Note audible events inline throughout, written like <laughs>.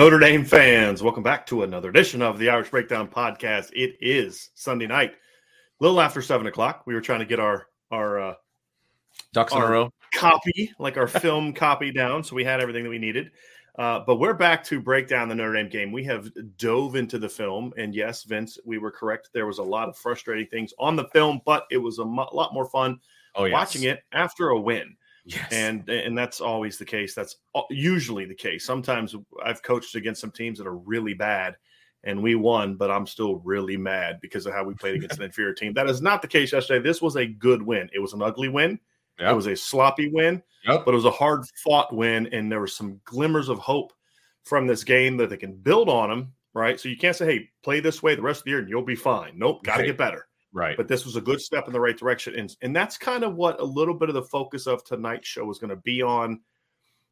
Notre Dame fans, welcome back to another edition of the Irish Breakdown Podcast. It is Sunday night, a little after seven o'clock. We were trying to get our our uh, ducks in a row copy, like our <laughs> film copy down, so we had everything that we needed. Uh, but we're back to break down the Notre Dame game. We have dove into the film, and yes, Vince, we were correct. There was a lot of frustrating things on the film, but it was a mo- lot more fun oh, yes. watching it after a win. Yes. And and that's always the case. That's usually the case. Sometimes I've coached against some teams that are really bad and we won, but I'm still really mad because of how we played against an <laughs> inferior team. That is not the case yesterday. This was a good win. It was an ugly win. Yep. It was a sloppy win, yep. but it was a hard fought win. And there were some glimmers of hope from this game that they can build on them, right? So you can't say, hey, play this way the rest of the year and you'll be fine. Nope, got to right. get better. Right. But this was a good step in the right direction. And, and that's kind of what a little bit of the focus of tonight's show was going to be on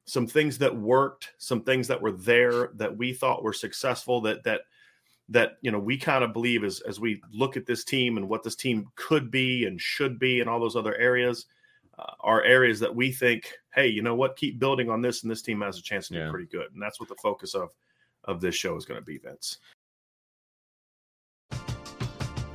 some things that worked, some things that were there that we thought were successful, that that that you know we kind of believe as as we look at this team and what this team could be and should be and all those other areas uh, are areas that we think, hey, you know what, keep building on this, and this team has a chance to yeah. be pretty good. And that's what the focus of of this show is going to be, Vince.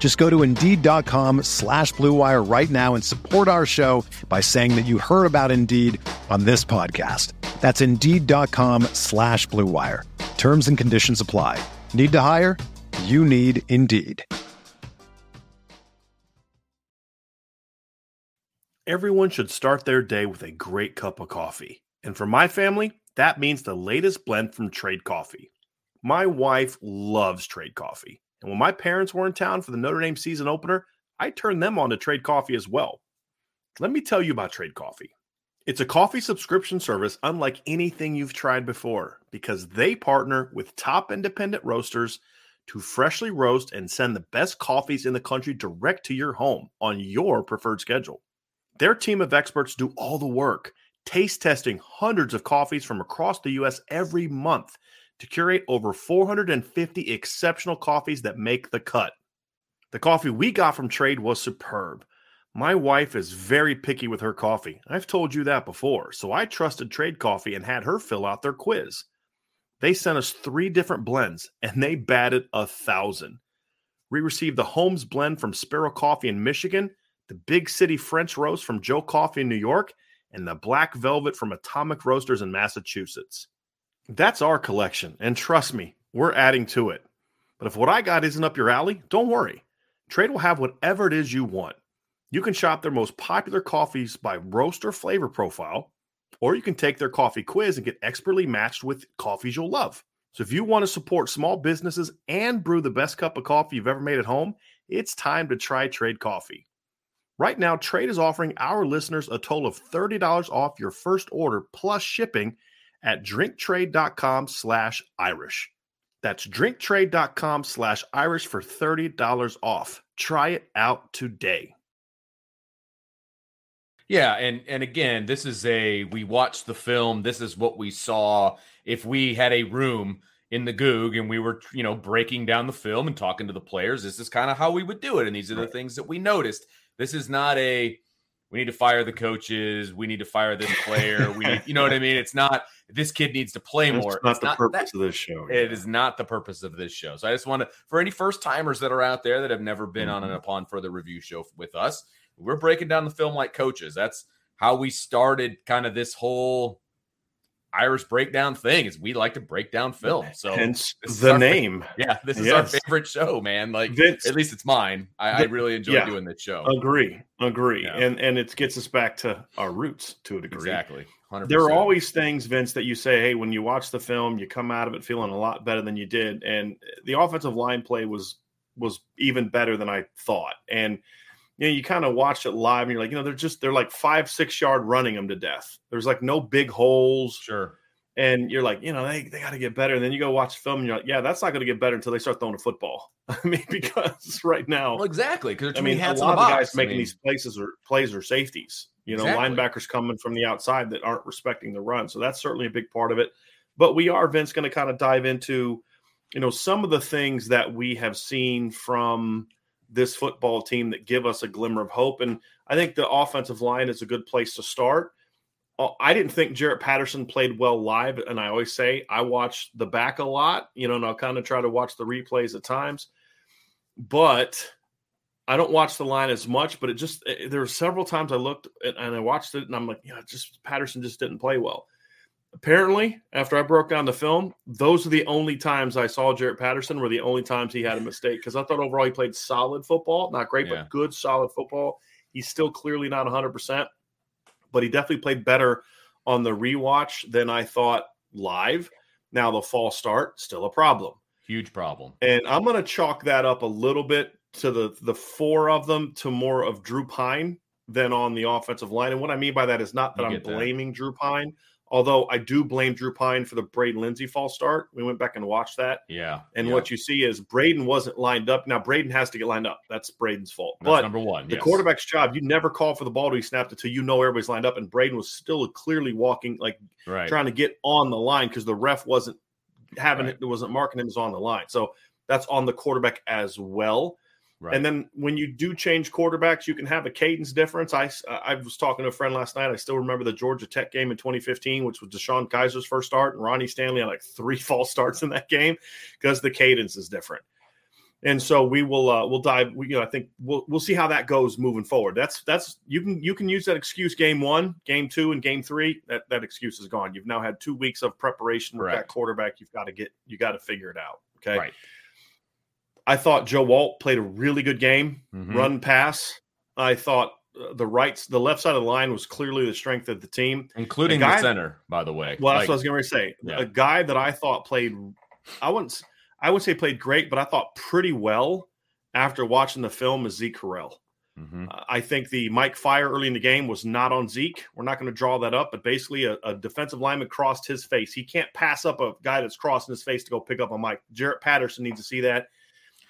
Just go to Indeed.com slash BlueWire right now and support our show by saying that you heard about Indeed on this podcast. That's Indeed.com slash BlueWire. Terms and conditions apply. Need to hire? You need Indeed. Everyone should start their day with a great cup of coffee. And for my family, that means the latest blend from Trade Coffee. My wife loves Trade Coffee. And when my parents were in town for the Notre Dame season opener, I turned them on to Trade Coffee as well. Let me tell you about Trade Coffee. It's a coffee subscription service unlike anything you've tried before because they partner with top independent roasters to freshly roast and send the best coffees in the country direct to your home on your preferred schedule. Their team of experts do all the work, taste testing hundreds of coffees from across the US every month to curate over 450 exceptional coffees that make the cut. The coffee we got from Trade was superb. My wife is very picky with her coffee. I've told you that before, so I trusted Trade Coffee and had her fill out their quiz. They sent us three different blends and they batted a thousand. We received the Holmes blend from Sparrow Coffee in Michigan, the Big City French Roast from Joe Coffee in New York, and the Black Velvet from Atomic Roasters in Massachusetts. That's our collection, and trust me, we're adding to it. But if what I got isn't up your alley, don't worry. Trade will have whatever it is you want. You can shop their most popular coffees by roast or flavor profile, or you can take their coffee quiz and get expertly matched with coffees you'll love. So if you want to support small businesses and brew the best cup of coffee you've ever made at home, it's time to try Trade Coffee. Right now, Trade is offering our listeners a total of $30 off your first order plus shipping at drinktrade.com slash Irish. That's drinktrade.com slash Irish for $30 off. Try it out today. Yeah, and and again, this is a we watched the film. This is what we saw. If we had a room in the Goog and we were, you know, breaking down the film and talking to the players, this is kind of how we would do it. And these are the things that we noticed. This is not a we need to fire the coaches. We need to fire this player. We need, you know what I mean? It's not this kid needs to play That's more. not It's the purpose of this show. It is not the purpose of this show. So I just want to, for any first timers that are out there that have never been on Mm-hmm. an Upon Further review show with us, we're breaking down the film like coaches. That's how we started kind of this whole Irish breakdown thing. Is we like to break down film. So Hence the name. yeah, this is our favorite show, man. Like Vince, at least it's mine. I, I really enjoy yeah. doing this show. agree, agree, Yeah. and and it gets us back to our roots to a degree. Exactly. 100%. There are always things, Vince, that you say, hey, when you watch the film, you come out of it feeling a lot better than you did. And the offensive line play was was even better than I thought. And you know, you kind of watch it live and you're like, you know, they're just they're like five, six yard running them to death. There's like no big holes. sure. And you're like, you know, they, they got to get better. And then you go watch the film and you're like, yeah, that's not going to get better until they start throwing a football. <laughs> I mean, because <laughs> right now, Well, exactly. Because I mean, a lot of the guys making these places or plays are safeties. You know, Exactly. linebackers coming from the outside that aren't respecting the run. So that's certainly a big part of it. But we are, Vince, going to kind of dive into, you know, some of the things that we have seen from this football team that give us a glimmer of hope. And I think the offensive line is a good place to start. Uh, I didn't think Jarrett Patterson played well live, and I always say I watch the back a lot, you know, and I'll kind of try to watch the replays at times. But I don't watch the line as much, but it just eh, there were several times I looked and, and I watched it, and I'm like, yeah, just Patterson just didn't play well. Apparently, after I broke down the film, those are the only times I saw Jarrett Patterson were the only times he had a mistake because I thought overall he played solid football, not great, Yeah. but good, solid football. He's still clearly not 100, percent but he definitely played better on the rewatch than I thought live. Now the false start still a problem. Huge problem. And I'm going to chalk that up a little bit to the the four of them to more of Drew Pyne than on the offensive line. And what I mean by that is not that I'm get that. blaming Drew Pyne, although I do blame Drew Pyne for the Braden Lenzy false start. We went back and watched that. Yeah. And yeah. what you see is Braden wasn't lined up. Now Braden has to get lined up. That's Braden's fault. That's but number one. the yes. quarterback's job, you never call for the ball to be snapped until you know everybody's lined up. And Braden was still clearly walking, like right. trying to get on the line because the ref wasn't having Right. it, wasn't marking him as on the line. So that's on the quarterback as well. Right. And then when you do change quarterbacks, you can have a cadence difference. I I was talking to a friend last night. I still remember the Georgia Tech game in 2015, which was DeShone Kizer's first start, and Ronnie Stanley had like three <laughs> false starts in that game because the cadence is different. And so we will uh, we'll dive. We, you know, I think we'll we'll see how that goes moving forward. That's that's you can you can use that excuse game one, game two, and game three. That that excuse is gone. You've now had two weeks of preparation with that quarterback. You've got to get you got to figure it out. Okay. Right. I thought Joe Alt played a really good game Mhm. run pass. I thought uh, the right, the left side of the line was clearly the strength of the team. Including the the, center, by the way. Well, Like, that's what I was going to say. yeah. A guy that I thought played, I wouldn't, I would say played great, but I thought pretty well after watching the film is Zeke Correll. mhm. Uh, I think the Mike Fire early in the game was not on Zeke. We're not going to draw that up, but basically a, a defensive lineman crossed his face. He can't pass up a guy that's crossing his face to go pick up a Mike. Jarrett Patterson needs to see that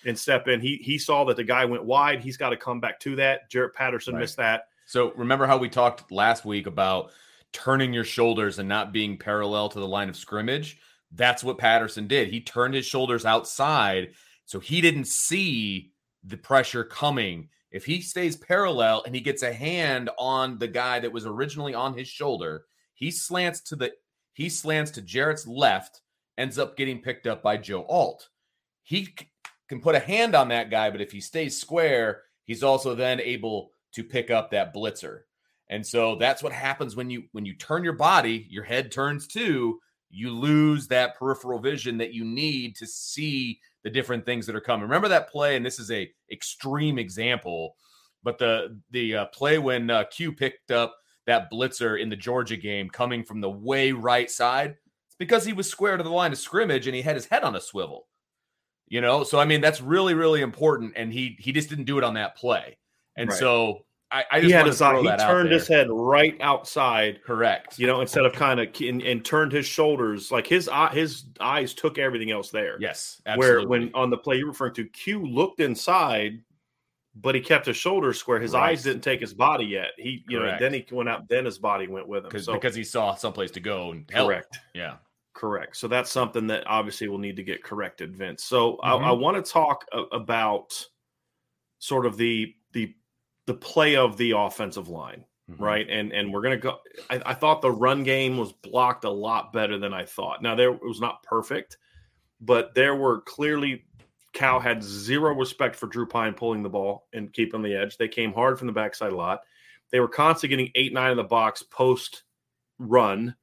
and step in. He he saw that the guy went wide. He's got to come back to that. Jarrett Patterson Right. missed that. So remember how we talked last week about turning your shoulders and not being parallel to the line of scrimmage? That's what Patterson did. He turned his shoulders outside, so he didn't see the pressure coming. If he stays parallel and he gets a hand on the guy that was originally on his shoulder, he slants to the he slants to Jarrett's left, ends up getting picked up by Joe Alt. He can put a hand on that guy, but if he stays square, he's also then able to pick up that blitzer. And so that's what happens when you when you turn your body, your head turns too, you lose that peripheral vision that you need to see the different things that are coming. Remember that play and this is a extreme example, but the the uh, play when uh, Q picked up that blitzer in the Georgia game coming from the way right side, it's because he was square to the line of scrimmage and he had his head on a swivel. You know, so I mean that's really really important, and he he just didn't do it on that play, and right. so I, I just he had his eye, he turned his head right outside, correct? You know, instead of kind of and, and, turned his shoulders like his eye, his eyes took everything else there. Yes, absolutely. where when on the play you're referring to, Q looked inside but he kept his shoulders square. His right. eyes didn't take his body yet. He, you Correct. know, then he went out. Then his body went with him. So, because he saw someplace to go and help. Correct. Yeah. Correct. So that's something that obviously will need to get corrected, Vince. So mm-hmm. I, I want to talk about sort of the the the play of the offensive line, mm-hmm. right? And and we're gonna go. I, I, thought the run game was blocked a lot better than I thought. Now there it was not perfect, but there were clearly Cal had zero respect for Drew Pyne pulling the ball and keeping the edge. They came hard from the backside a lot. They were constantly getting eight, nine in the box post run,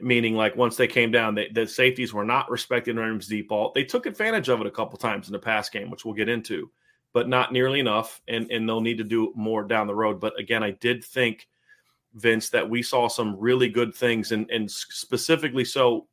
meaning like once they came down, the safeties were not respecting Rams deep ball. They took advantage of it a couple times in the pass game, which we'll get into, but not nearly enough. And, and they'll need to do more down the road. But again, I did think, Vince, that we saw some really good things and, and specifically so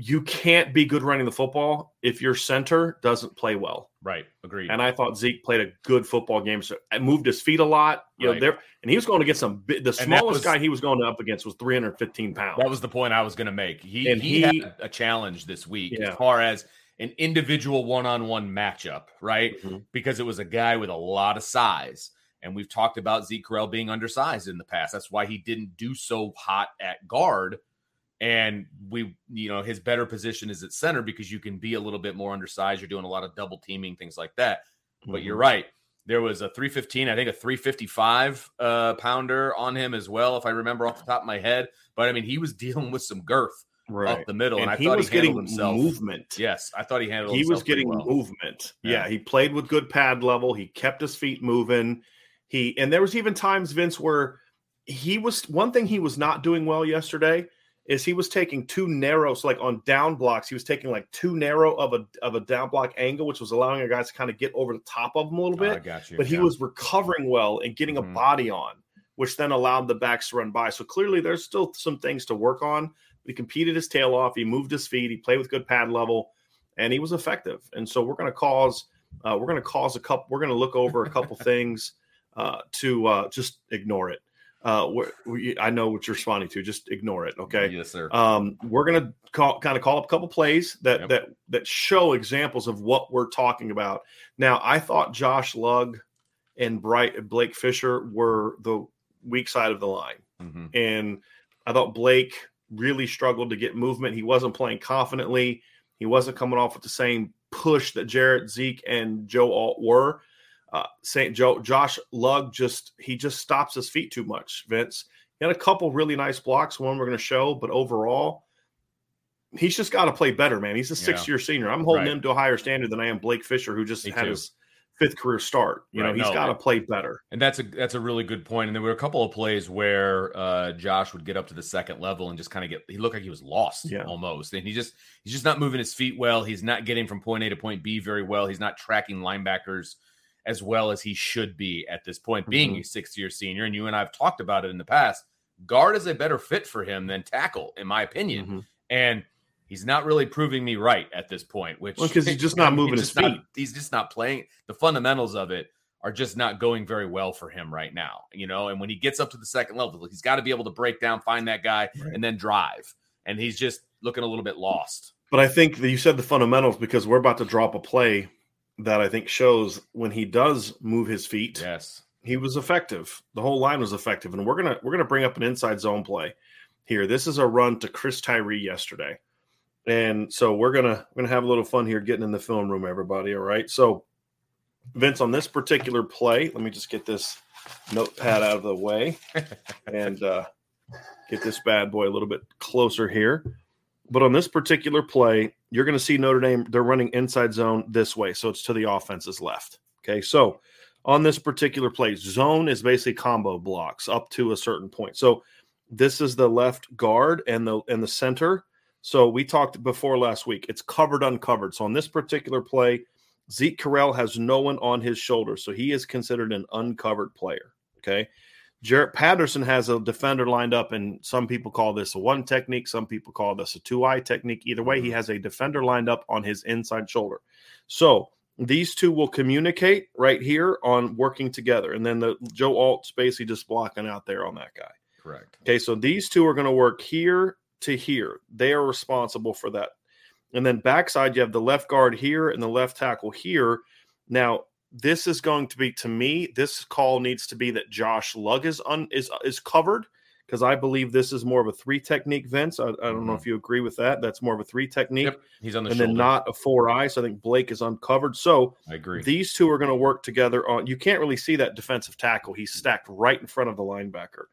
you can't be good running the football if your center doesn't play well. Right. Agreed. And I thought Zeke played a good football game. So moved his feet a lot. You right. know, there and he was going to get some the smallest was, guy he was going up against was 315 pounds. That was the point I was going to make. He and he, he had a challenge this week yeah. as far as an individual one-on-one matchup, right? Mm-hmm. Because it was a guy with a lot of size. And we've talked about Zeke Correll being undersized in the past. That's why he didn't do so hot at guard and we, you know, his better position is at center because you can be a little bit more undersized. You're doing a lot of double teaming, things like that. Mm-hmm. But you're mm-hmm. right. There was a 315, I think a 355 uh, pounder on him as well, if I remember off the top of my head. But I mean, he was <laughs> dealing with some girth right. up the middle, and, and I he thought was he getting himself. movement. Yes, I thought he handled. He was getting well. movement. Yeah. yeah, he played with good pad level. He kept his feet moving. He and there was even times Vince where he was one thing he was not doing well yesterday is he was taking too narrow, so like on down blocks, he was taking like too narrow of a of a down block angle, which was allowing a guys to kind of get over the top of him a little bit. Oh, but he yeah. was recovering well and getting mm-hmm. a body on, which then allowed the backs to run by. So clearly, there's still some things to work on. He competed his tail off. He moved his feet. He played with good pad level, and he was effective. And so we're going to cause uh, we're going to cause a couple. We're going to look over a couple <laughs> things uh, to uh, just ignore it uh, we, I know what you're responding to. Just ignore it, okay? Yes, sir. Um, we're gonna call, kind of call up a couple plays that yep. that that show examples of what we're talking about. Now, I thought Josh Lugg and Bright Blake Fisher were the weak side of the line, mm-hmm. and I thought Blake really struggled to get movement. He wasn't playing confidently. He wasn't coming off with the same push that Jarrett, Zeke, and Joe Alt were. Uh, St. Joe Josh Lugg just he just stops his feet too much. Vince he had a couple really nice blocks. One we're going to show, but overall, he's just got to play better, man. He's a six year senior. I'm holding right. him to a higher standard than I am Blake Fisher, who just Me had too. his fifth career start. You right. know, he's no, got to play better. And that's a that's a really good point. And there were a couple of plays where uh, Josh would get up to the second level and just kind of get he looked like he was lost yeah. almost. And he just he's just not moving his feet well. He's not getting from point A to point B very well. He's not tracking linebackers as well as he should be at this point, being mm-hmm. a sixth year senior. And you and I have talked about it in the past. Guard is a better fit for him than tackle, in my opinion. Mm-hmm. And he's not really proving me right at this point, which because well, he's just <laughs> not moving his feet. Not, he's just not playing. The fundamentals of it are just not going very well for him right now, you know. And when he gets up to the second level, he's got to be able to break down, find that guy, right. and then drive. And he's just looking a little bit lost. But I think that you said the fundamentals because we're about to drop a play that I think shows when he does move his feet. Yes. He was effective. The whole line was effective. And we're gonna we're gonna bring up an inside zone play here. This is a run to Chris Tyree yesterday. And so we're gonna we're gonna have a little fun here getting in the film room, everybody. All right. So Vince, on this particular play, let me just get this notepad out of the way <laughs> and uh, get this bad boy a little bit closer here. But on this particular play, you're going to see Notre Dame, they're running inside zone this way. So it's to the offense's left. Okay. So on this particular play, zone is basically combo blocks up to a certain point. So this is the left guard and the and the center. So we talked before last week. It's covered uncovered. So on this particular play, Zeke Correll has no one on his shoulder. So he is considered an uncovered player. Okay. Jarrett Patterson has a defender lined up, and some people call this a one technique. Some people call this a two eye technique. Either way, he mm-hmm. has a defender lined up on his inside shoulder. So these two will communicate right here on working together. And then the Joe Alt's basically just blocking out there on that guy. Correct. Okay, so these two are going to work here to here. They are responsible for that. And then backside, you have the left guard here and the left tackle here. Now, this is going to be to me this call needs to be that Josh Lugg is un, is is covered because I believe this is more of a three technique Vince. I, I don't mm-hmm. know if you agree with that. That's more of a three technique. Yep. He's on the and shoulder. then not a four eye. So I think Blake is uncovered. So I agree. These two are going to work together on. You can't really see that defensive tackle. He's stacked right in front of the linebacker,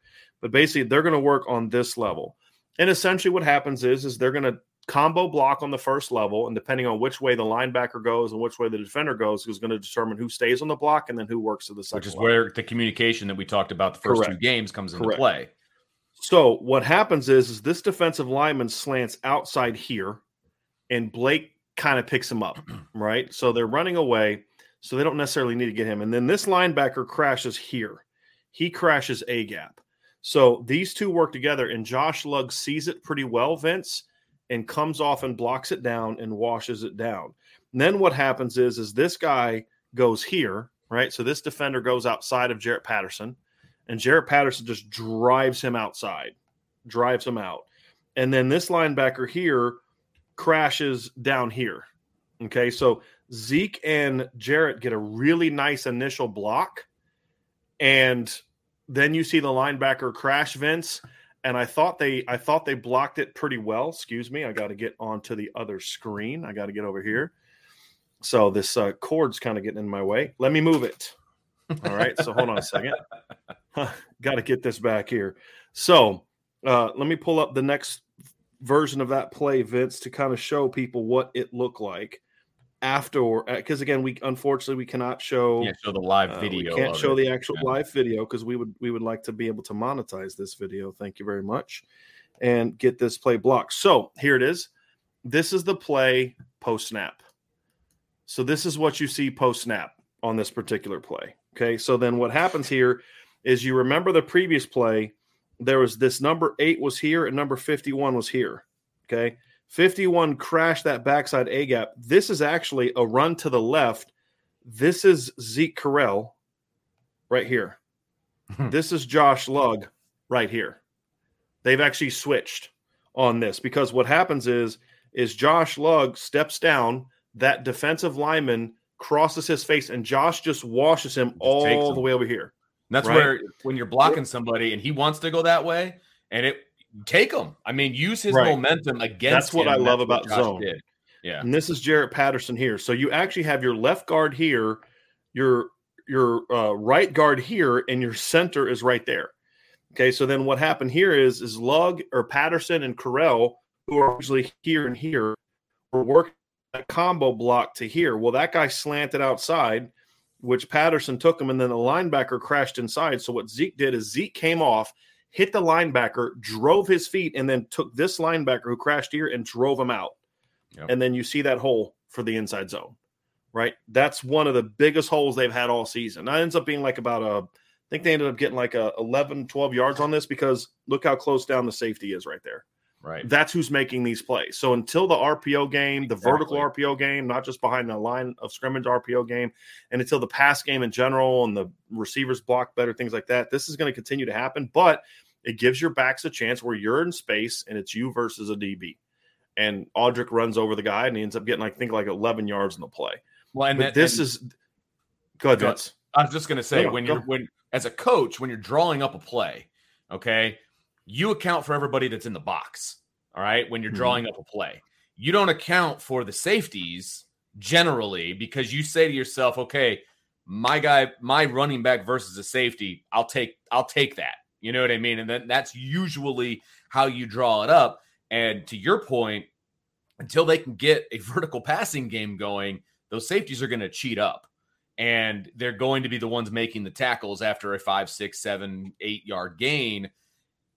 but basically they're going to work on this level. And essentially, what happens is is they're going to combo block on the first level, and depending on which way the linebacker goes and which way the defender goes, is going to determine who stays on the block and then who works to the second. Which is level. where the communication that we talked about the first Correct. two games comes into Correct. play. So what happens is, is this defensive lineman slants outside here, and Blake kind of picks him up, <clears throat> right? So they're running away, so they don't necessarily need to get him. And then this linebacker crashes here. He crashes a gap. So these two work together, and Josh Lugg sees it pretty well, Vince and comes off and blocks it down and washes it down. And then what happens is is this guy goes here, right? So this defender goes outside of Jarrett Patterson, and Jarrett Patterson just drives him outside, drives him out. And then this linebacker here crashes down here. Okay, so Zeke and Jarrett get a really nice initial block, and then you see the linebacker crash Vince and I thought they I thought they blocked it pretty well. Excuse me, I got to get onto the other screen. I got to get over here. So this uh, cord's kind of getting in my way. Let me move it. All right. So hold on a second. <laughs> <laughs> got to get this back here. So uh, let me pull up the next version of that play, Vince, to kind of show people what it looked like after because uh, again we unfortunately we cannot show can't show the live video uh, we can't show it. the actual yeah. live video because we would we would like to be able to monetize this video. Thank you very much. And get this play blocked. So here it is. This is the play post snap so this is what you see post snap on this particular play. Okay? So then what happens here is you remember the previous play there was this number eight was here and number 51 was here. Okay 51 crashed that backside A gap. This is actually a run to the left. This is Zeke Correll right here. Hmm. this is Josh Lugg right here. They've actually switched on this because what happens is is Josh Lugg steps down, that defensive lineman crosses his face, and Josh just washes him just all the way over here. And that's right? where when you're blocking somebody and he wants to go that way, and it take him. I mean, use his right. momentum against. That's what him. I love about zone. Did. Yeah, and this is Jarrett Patterson here. So you actually have your left guard here, your your uh, right guard here, and your center is right there. Okay, so then what happened here is is Lugg or Patterson and Correll, who are usually here and here, were working that combo block to here. Well, that guy slanted outside, which Patterson took him, and then the linebacker crashed inside. So what Zeke did is Zeke came off hit the linebacker, drove his feet, and then took this linebacker who crashed here and drove him out. Yep. And then you see that hole for the inside zone, right? That's one of the biggest holes they've had all season. That ends up being like about a, I think they ended up getting like a 11, 12 yards on this because look how close down the safety is right there. Right. That's who's making these plays. So until the RPO game, the exactly. vertical RPO game, not just behind the line of scrimmage RPO game, and until the pass game in general and the receivers block better, things like that, this is going to continue to happen. But it gives your backs a chance where you're in space and it's you versus a DB. And Audric runs over the guy and he ends up getting, I think, like 11 yards in the play. Well, and that, this and, is go ahead, Vince. I was just going to say when you're when as a coach when you're drawing up a play, okay, you account for everybody that's in the box. All right, when you're mm-hmm. drawing mm-hmm. up a play, you don't account for the safeties generally because you say to yourself, okay, my guy, my running back versus a safety, I'll take I'll take that. You know what I mean? And then that's usually how you draw it up. And to your point, until they can get a vertical passing game going, those safeties are going to cheat up and they're going to be the ones making the tackles after a five, six, seven, eight yard gain.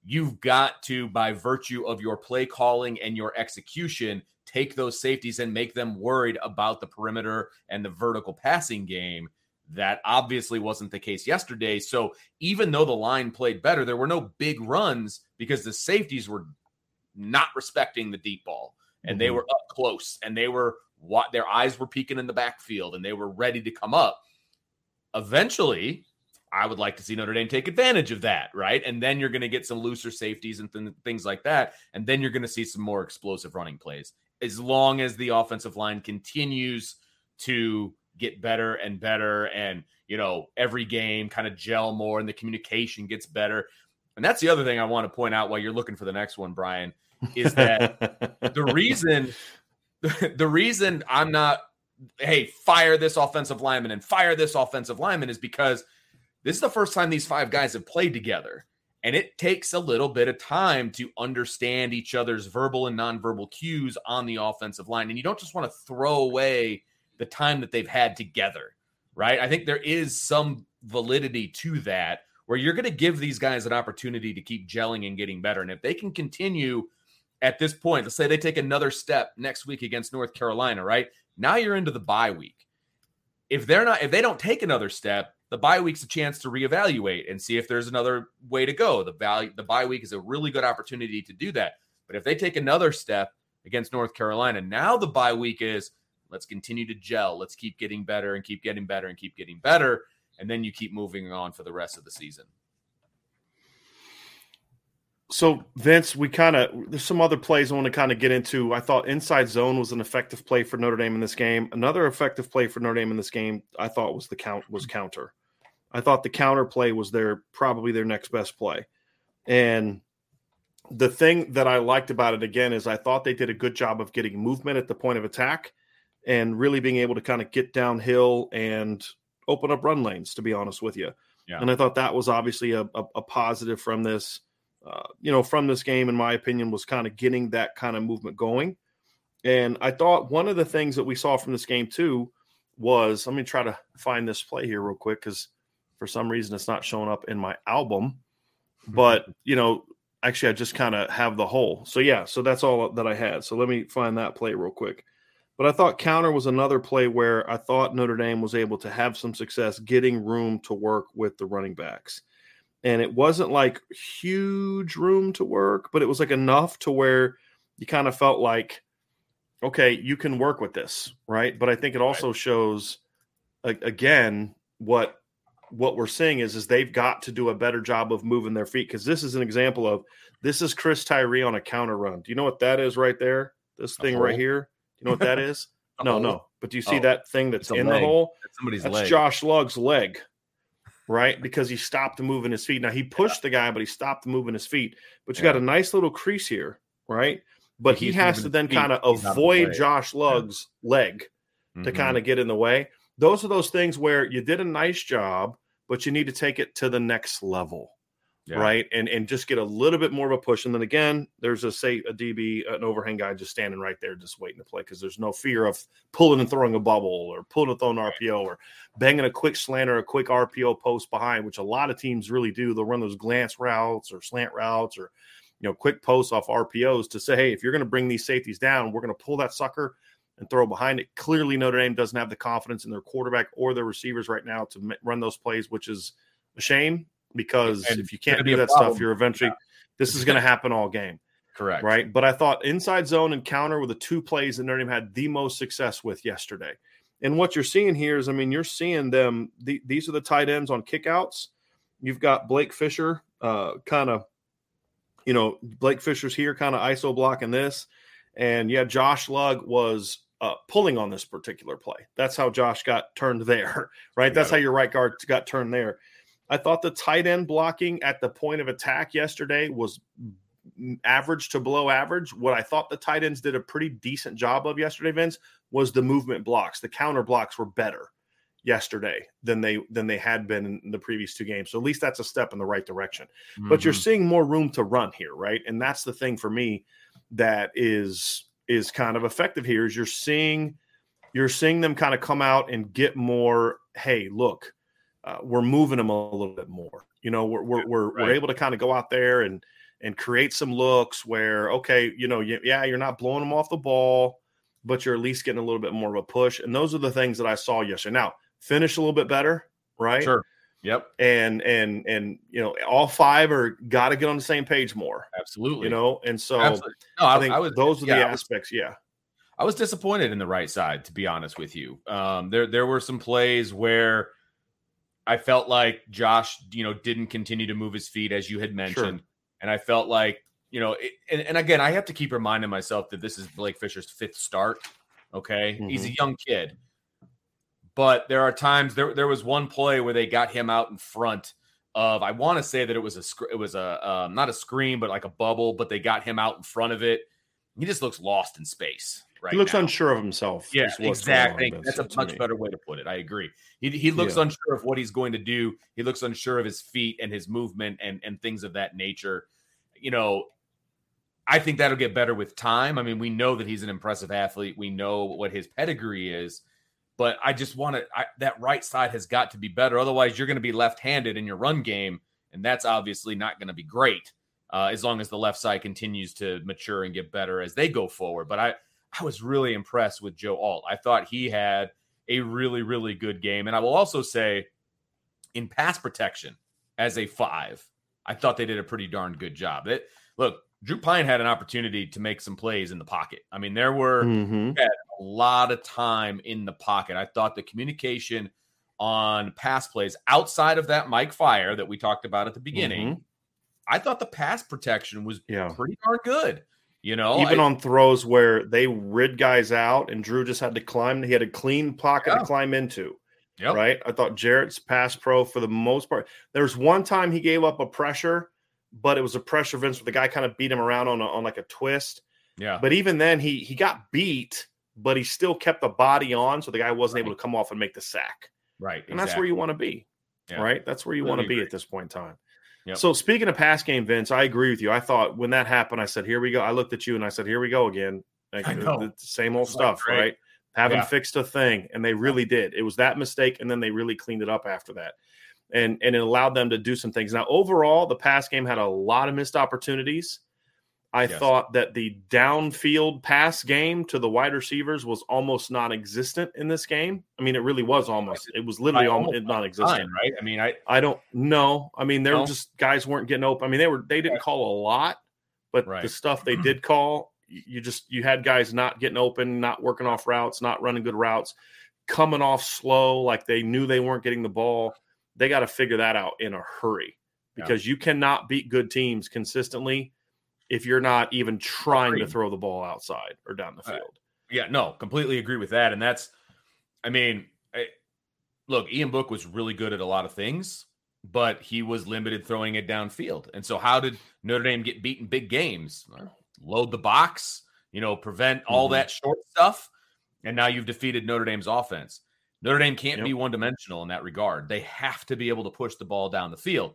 You've got to, by virtue of your play calling and your execution, take those safeties and make them worried about the perimeter and the vertical passing game. That obviously wasn't the case yesterday. So even though the line played better, there were no big runs because the safeties were not respecting the deep ball and mm-hmm. they were up close and they were what their eyes were peeking in the backfield and they were ready to come up. Eventually, I would like to see Notre Dame take advantage of that, right? And then you're going to get some looser safeties and th- things like that. And then you're going to see some more explosive running plays. As long as the offensive line continues to get better and better, and, you know, every game kind of gel more and the communication gets better. And that's the other thing I want to point out while you're looking for the next one, Brian, is that <laughs> the reason the reason I'm not, hey, fire this offensive lineman and fire this offensive lineman is because this is the first time these five guys have played together. And it takes a little bit of time to understand each other's verbal and nonverbal cues on the offensive line. And you don't just want to throw away the time that they've had together, right? I think there is some validity to that where you're going to give these guys an opportunity to keep gelling and getting better. And if they can continue at this point, let's say they take another step next week against North Carolina, right? Now you're into the bye week. If they're not, if they don't take another step, the bye week's a chance to reevaluate and see if there's another way to go. The value, the bye week is a really good opportunity to do that. But if they take another step against North Carolina, now the bye week is let's continue to gel, let's keep getting better and keep getting better and keep getting better, and then you keep moving on for the rest of the season. So Vince, we kind of there's some other plays I want to kind of get into. I thought inside zone was an effective play for Notre Dame in this game. Another effective play for Notre Dame in this game, I thought was the count was counter. I thought the counter play was their probably their next best play. And the thing that I liked about it again is I thought they did a good job of getting movement at the point of attack and really being able to kind of get downhill and open up run lanes, to be honest with you. Yeah. And I thought that was obviously a, a, a positive from this uh, you know, from this game, in my opinion, was kind of getting that kind of movement going. And I thought one of the things that we saw from this game too was let me try to find this play here real quick because for some reason it's not showing up in my album. <laughs> But you know, actually, I just kind of have the whole. So yeah, so that's all that I had. So let me find that play real quick. But I thought counter was another play where I thought Notre Dame was able to have some success getting room to work with the running backs and it wasn't like huge room to work, but it was like enough to where you kind of felt like, okay, you can work with this, right? But I think it also right. shows again what what we're seeing is is they've got to do a better job of moving their feet because this is an example of this is Chris Tyree on a counter run. Do you know what that is right there? This thing right here. You know what that is? <laughs> no, no. But do you see oh, that thing that's in leg. the hole? That's somebody's that's leg. Josh Lugg's leg right? <laughs> Because he stopped moving his feet. Now he pushed yeah. the guy, but he stopped moving his feet. But you yeah. got a nice little crease here, right? But he has to then kind of avoid Josh Lugg's yeah. leg to mm-hmm. kind of get in the way. Those are those things where you did a nice job, but you need to take it to the next level yeah. right? And and just get a little bit more of a push. And then again, there's a say a DB, an overhang guy just standing right there, just waiting to play because there's no fear of pulling and throwing a bubble or pulling and throwing RPO or banging a quick slant or a quick RPO post behind, which a lot of teams really do. They'll run those glance routes or slant routes or you know quick posts off RPOs to say, hey, if you're going to bring these safeties down, we're going to pull that sucker and throw behind it. Clearly, Notre Dame doesn't have the confidence in their quarterback or their receivers right now to run those plays, which is a shame because and if you can't do that problem. stuff, you're eventually <laughs> yeah. this is going to happen all game. Correct. Right. But I thought inside zone and counter were the two plays that Notre Dame had the most success with yesterday. And what you're seeing here is, I mean, you're seeing them. The, these are the tight ends on kickouts. You've got Blake Fisher, uh, kind of, you know, Blake Fisher's here, kind of ISO blocking this, and yeah, Josh Lugg was uh, pulling on this particular play. That's how Josh got turned <laughs> there, right? That's how your right guard got turned there. I thought the tight end blocking at the point of attack yesterday was average to below average. What I thought the tight ends did a pretty decent job of yesterday, Vince, was the movement blocks. The counter blocks were better yesterday than they than they had been in the previous two games. So at least that's a step in the right direction. Mm-hmm. But you're mm-hmm. seeing more room to run here, right? And that's the thing for me that is is kind of effective here is you're seeing you're seeing them kind of come out and get more. Hey, look, uh, we're moving them a little bit more. You know, we're we're we're, right. we're able to kind of go out there and and create some looks where okay, you know, yeah, you're not blowing them off the ball, but you're at least getting a little bit more of a push. And those are the things that I saw yesterday. Now, finish a little bit better, right? Sure. Yep. And and and you know, all five are got to get on the same page more. Absolutely. You know, and so no, I, think I was, those are yeah, the aspects. yeah. I was disappointed in the right side, to be honest with you. Um, there there were some plays where I felt like Josh, you know, didn't continue to move his feet as you had mentioned, sure. and I felt like you know, it, and, and, again, I have to keep reminding myself that this is Blake Fisher's fifth start. Okay, mm-hmm. he's a young kid, but there are times there there was one play where they got him out in front of I want to say that it was a it was a um, not a screen but like a bubble, but they got him out in front of it. He just looks lost in space. Right he looks now. unsure of himself. Yeah, exactly. That's a much me. better way to put it. I agree. He, he looks yeah. unsure of what he's going to do. He looks unsure of his feet and his movement and and things of that nature. You know, I think that'll get better with time. I mean, we know that he's an impressive athlete. We know what his pedigree is but I just want to that right side has got to be better. Otherwise, you're going to be left-handed in your run game, and that's obviously not going to be great uh, as long as the left side continues to mature and get better as they go forward. But I I was really impressed with Joe Alt. I thought he had a really really good game, and I will also say in pass protection as a five, I thought they did a pretty darn good job. It look Drew Pyne had an opportunity to make some plays in the pocket. I mean, there were mm-hmm. a lot of time in the pocket. I thought the communication on pass plays outside of that Mike Fire that we talked about at the beginning, mm-hmm. I thought the pass protection was yeah. pretty darn good. You know, even I, on throws where they rid guys out and Drew just had to climb, he had a clean pocket yeah. to climb into. Yep. Right. I thought Jarrett's pass pro for the most part. There was one time he gave up a pressure but it was a pressure Vince where the guy kind of beat him around on a, on like a twist. Yeah. But even then, he he got beat, but he still kept the body on, so the guy wasn't right. able to come off and make the sack. Right. And exactly. that's where you want to be. Yeah. Right. That's where you want to be at this point in time. Yep. So speaking of pass game, Vince, I agree with you. I thought when that happened, I said, "Here we go." I looked at you and I said, "Here we go again." Like, I know. The same old stuff, right? Haven't yeah. fixed a thing, and they really did. It was that mistake, and then they really cleaned it up after that and and it allowed them to do some things. Now, overall, the pass game had a lot of missed opportunities. I yes. thought that the downfield pass game to the wide receivers was almost non-existent in this game. I mean, it really was almost. It was literally almost non-existent, time, right? I mean, I I don't know. I mean, there no. were just guys weren't getting open. I mean, they were they didn't call a lot, but right. the stuff they hmm. did call, you just you had guys not getting open, not working off routes, not running good routes, coming off slow, like they knew they weren't getting the ball they got to figure that out in a hurry because yeah. you cannot beat good teams consistently if you're not even trying to throw the ball outside or down the field. Uh, yeah, no, completely agree with that. And that's, I mean, I, look, Ian Book was really good at a lot of things, but he was limited throwing it downfield. And so, how did Notre Dame get beaten big games? Load the box, you know, prevent all mm-hmm. that short stuff. And now you've defeated Notre Dame's offense. Notre Dame can't yep. be one dimensional in that regard. They have to be able to push the ball down the field.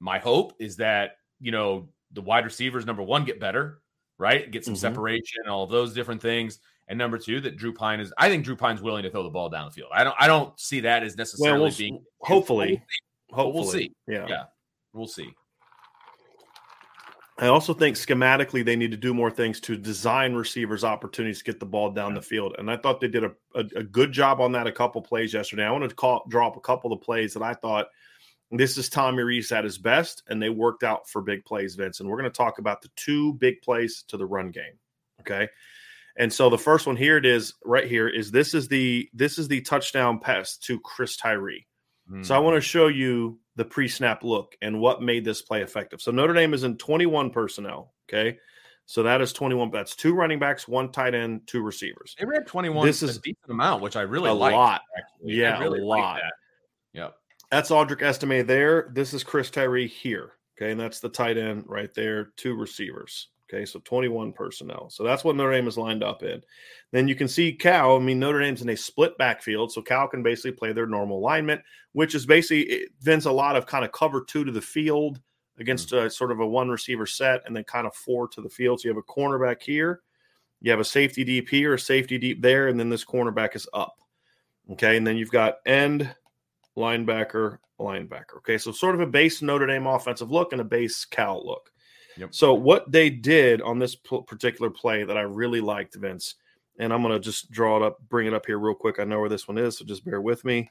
My hope is that, you know, the wide receivers, number one, get better, right? Get some mm-hmm. separation, all of those different things. And number two, that Drew Pyne is I think Drew Pyne's willing to throw the ball down the field. I don't I don't see that as necessarily well, we'll, being hopefully. Hopefully. We'll see. Yeah. Yeah. We'll see. I also think schematically they need to do more things to design receivers opportunities to get the ball down the field. And I thought they did a, a, a good job on that a couple plays yesterday. I wanted to call, drop a couple of plays that I thought this is Tommy Rees at his best, and they worked out for big plays, Vince. And we're going to talk about the two big plays to the run game. Okay. And so the first one here it is right here is this is the this is the touchdown pass to Chris Tyree. Mm. So I want to show you the pre snap look and what made this play effective. So Notre Dame is in 21 personnel. Okay. So that is 21. That's two running backs, one tight end, two receivers. They ran 21. This is a decent amount, which I really like. a liked, lot. Actually. Yeah, really a lot. Yep. That's Audric Estime there. This is Chris Tyree here. Okay. And that's the tight end right there, two receivers. Okay, so 21 personnel. So that's what Notre Dame is lined up in. Then you can see Cal. I mean, Notre Dame's in a split backfield, so Cal can basically play their normal alignment, which is basically Vince a lot of kind of cover two to the field against a, sort of a one receiver set, and then kind of four to the field. So you have a cornerback here, You have a safety deep here, a safety deep there, and then this cornerback is up. Okay, and then you've got end, linebacker, linebacker. Okay, so sort of a base Notre Dame offensive look and a base Cal look. Yep. So what they did on this particular play that I really liked, Vince, and I'm going to just draw it up, bring it up here real quick. I know where this one is, so just bear with me.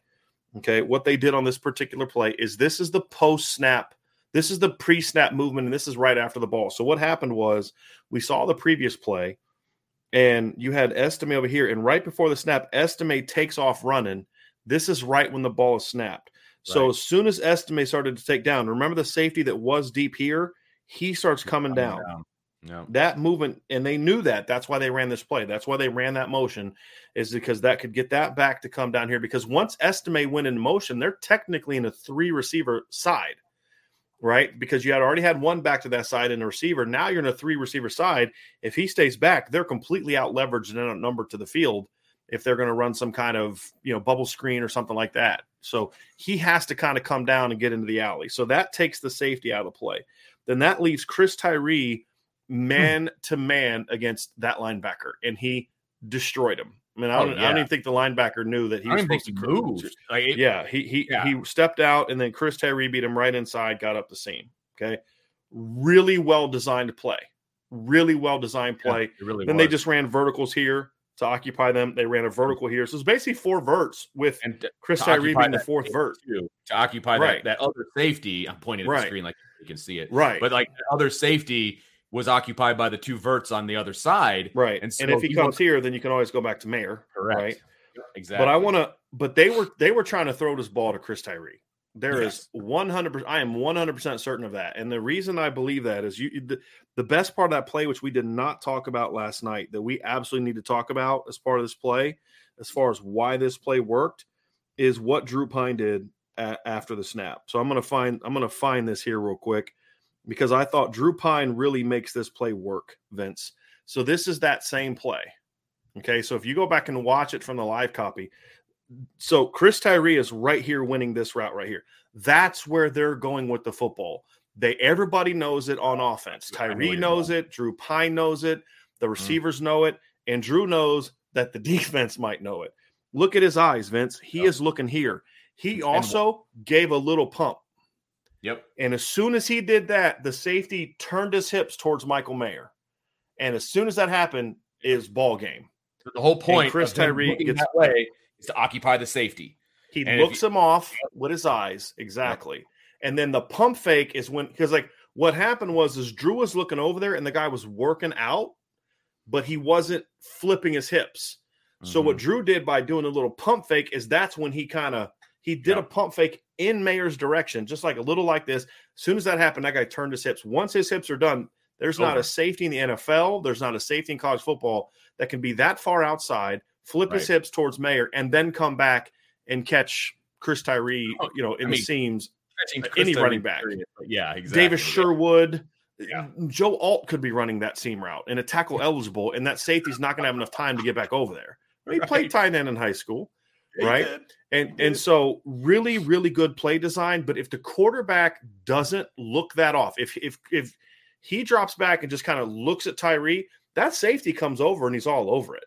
Okay, what they did on this particular play is this is the post snap, this is the pre snap movement, and this is right after the ball. So what happened was we saw the previous play, and you had Estime over here, and right before the snap, Estime takes off running. This is right when the ball is snapped. So Right. as soon as Estime started to take down, remember the safety that was deep here, he starts coming down. No. that movement and they knew that. That's why they ran this play. That's why they ran that motion is because that could get that back to come down here. Because once Estime went in motion they're technically in a three receiver side right? Because you had already had one back to that side and a receiver. Now you're in a three receiver side. If he stays back they're completely out leveraged and outnumbered to the field if they're going to run some kind of you know bubble screen or something like that so he has to kind of come down and get into the alley so that takes the safety out of the play then that leaves chris tyree man hmm. to man against that linebacker, and he destroyed him. I mean, I Oh, don't, I yeah. don't even think the linebacker knew that he was don't even think supposed to moved. Like, it- Yeah, he he Yeah. he stepped out, and then Chris Tyree beat him right inside, got up the seam. Okay, really well designed play, really well designed play. it really then they just ran verticals here to occupy them. They ran a vertical here, so it's basically four verts with and to, Chris to Tyree being the fourth vert. too, to occupy Right. that, that other safety. I'm pointing at Right. the screen like you can see it, Right, but like the other safety was occupied by the two verts on the other side. right. and And, if he, he comes here, then you can always go back to Mayor. Correct. Right. Exactly. But I want to. But they were they were trying to throw this ball to Chris Tyree. There is Yes. hundred percent. I am one hundred percent certain of that. And the reason I believe that is you. The, the best part of that play, which we did not talk about last night, that we absolutely need to talk about as part of this play, as far as why this play worked, is what Drew Pyne did a, after the snap. So I'm gonna find I'm gonna find this here real quick because I thought Drew Pyne really makes this play work, Vince. So this is that same play. Okay, so if you go back and watch it from the live copy, so Chris Tyree is right here winning this route right here. That's where they're going with the football. They everybody knows it on offense. Tyree knows it, Drew Pyne knows it, the mm-hmm. receivers know it, and Drew knows that the <laughs> defense might know it. Look at his eyes, Vince. He Yep. is looking here. He also gave a little pump. Yep. And as soon as he did that, the safety turned his hips towards Michael Mayer. And as soon as that happened, is ball game. The whole point Chris of Tyree gets- that way is to occupy the safety. He And looks him off with his eyes, exactly. And then the pump fake is when because like what happened was is Drew was looking over there and the guy was working out, but he wasn't flipping his hips. So Mm-hmm. what Drew did by doing a little pump fake is that's when he kind of he did Yeah. a pump fake in Mayer's direction, just like a little like this. As soon as that happened, that guy turned his hips. Once his hips are done, there's not a safety in the NFL. There's not a safety in college football that can be that far outside, flip his hips towards Mayer, and then come back and catch Chris Tyree, Oh, you know, in I the mean, seams. Uh, any Tyree, running back. period. Yeah, exactly. Davis Sherwood, uh, Yeah. Joe Alt could be running that seam route and a tackle eligible, and that safety's not going to have enough time to get back over there. He played Right. tight end in high school, He right? did. and and so really, really good play design. But if the quarterback doesn't look that off, if if if he drops back and just kind of looks at Tyree, that safety comes over and he's all over it.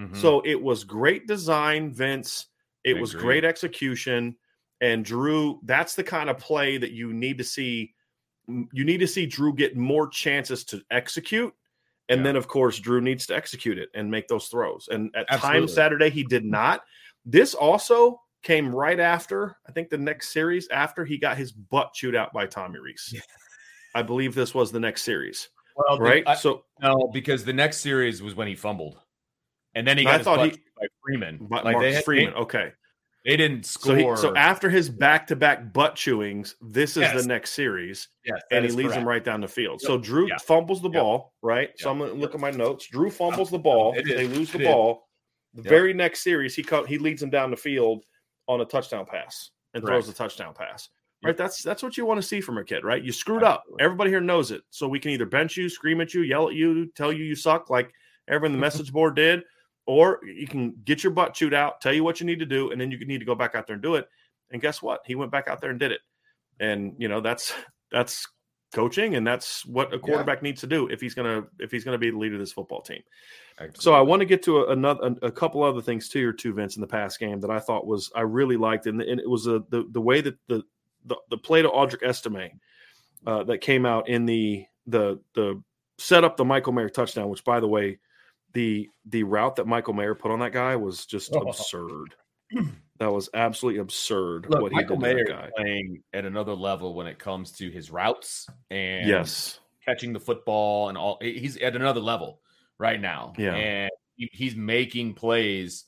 Mhm. So it was great design, Vince. It I was agree. great execution. And Drew, that's the kind of play that you need to see. You need to see Drew get more chances to execute. And Yeah. then, of course, Drew needs to execute it and make those throws. And at Absolutely. times Saturday, he did not. This also came right after, I think the next series after he got his butt chewed out by Tommy Rees. I believe this was the next series, well, the- right? I- so no, because the next series was when he fumbled, and then he I got his thought he- by Freeman. by Like Marcus they, had- Freeman. they, okay. they didn't So, score. he, so after his back-to-back butt chewings, this is Yes. the next series, yes, and he leads him right down the field. Yep. So Drew Yeah. fumbles the Yep. ball, right? So I'm gonna look at my notes. Drew fumbles the ball. They lose the ball. The Yep. very next series, he co- he leads them down the field on a touchdown pass and throws a touchdown pass. Yep. Right? That's that's what you want to see from a kid, right? You screwed up. Everybody here knows it. So we can either bench you, scream at you, yell at you, tell you you suck, like everyone in the message board did, or you can get your butt chewed out, tell you what you need to do, and then you need to go back out there and do it. And guess what? He went back out there and did it. And you know that's that's coaching, and that's what a quarterback yeah. needs to do if he's gonna if he's gonna be the leader of this football team. So I want to get to a, another a, couple other things too, or two Vince in the past game that I thought was I really liked, and, and it was a, the the way that the the, the play to Audric Estime uh, that came out in the the the set up the Michael Mayer touchdown, which by the way, the the route that Michael Mayer put on that guy was just oh. absurd. <clears throat> That was absolutely absurd. Look, what Michael Mayer is playing at another level when it comes to his routes and yes, catching the football and all. He's at another level right now. Yeah, and he's making plays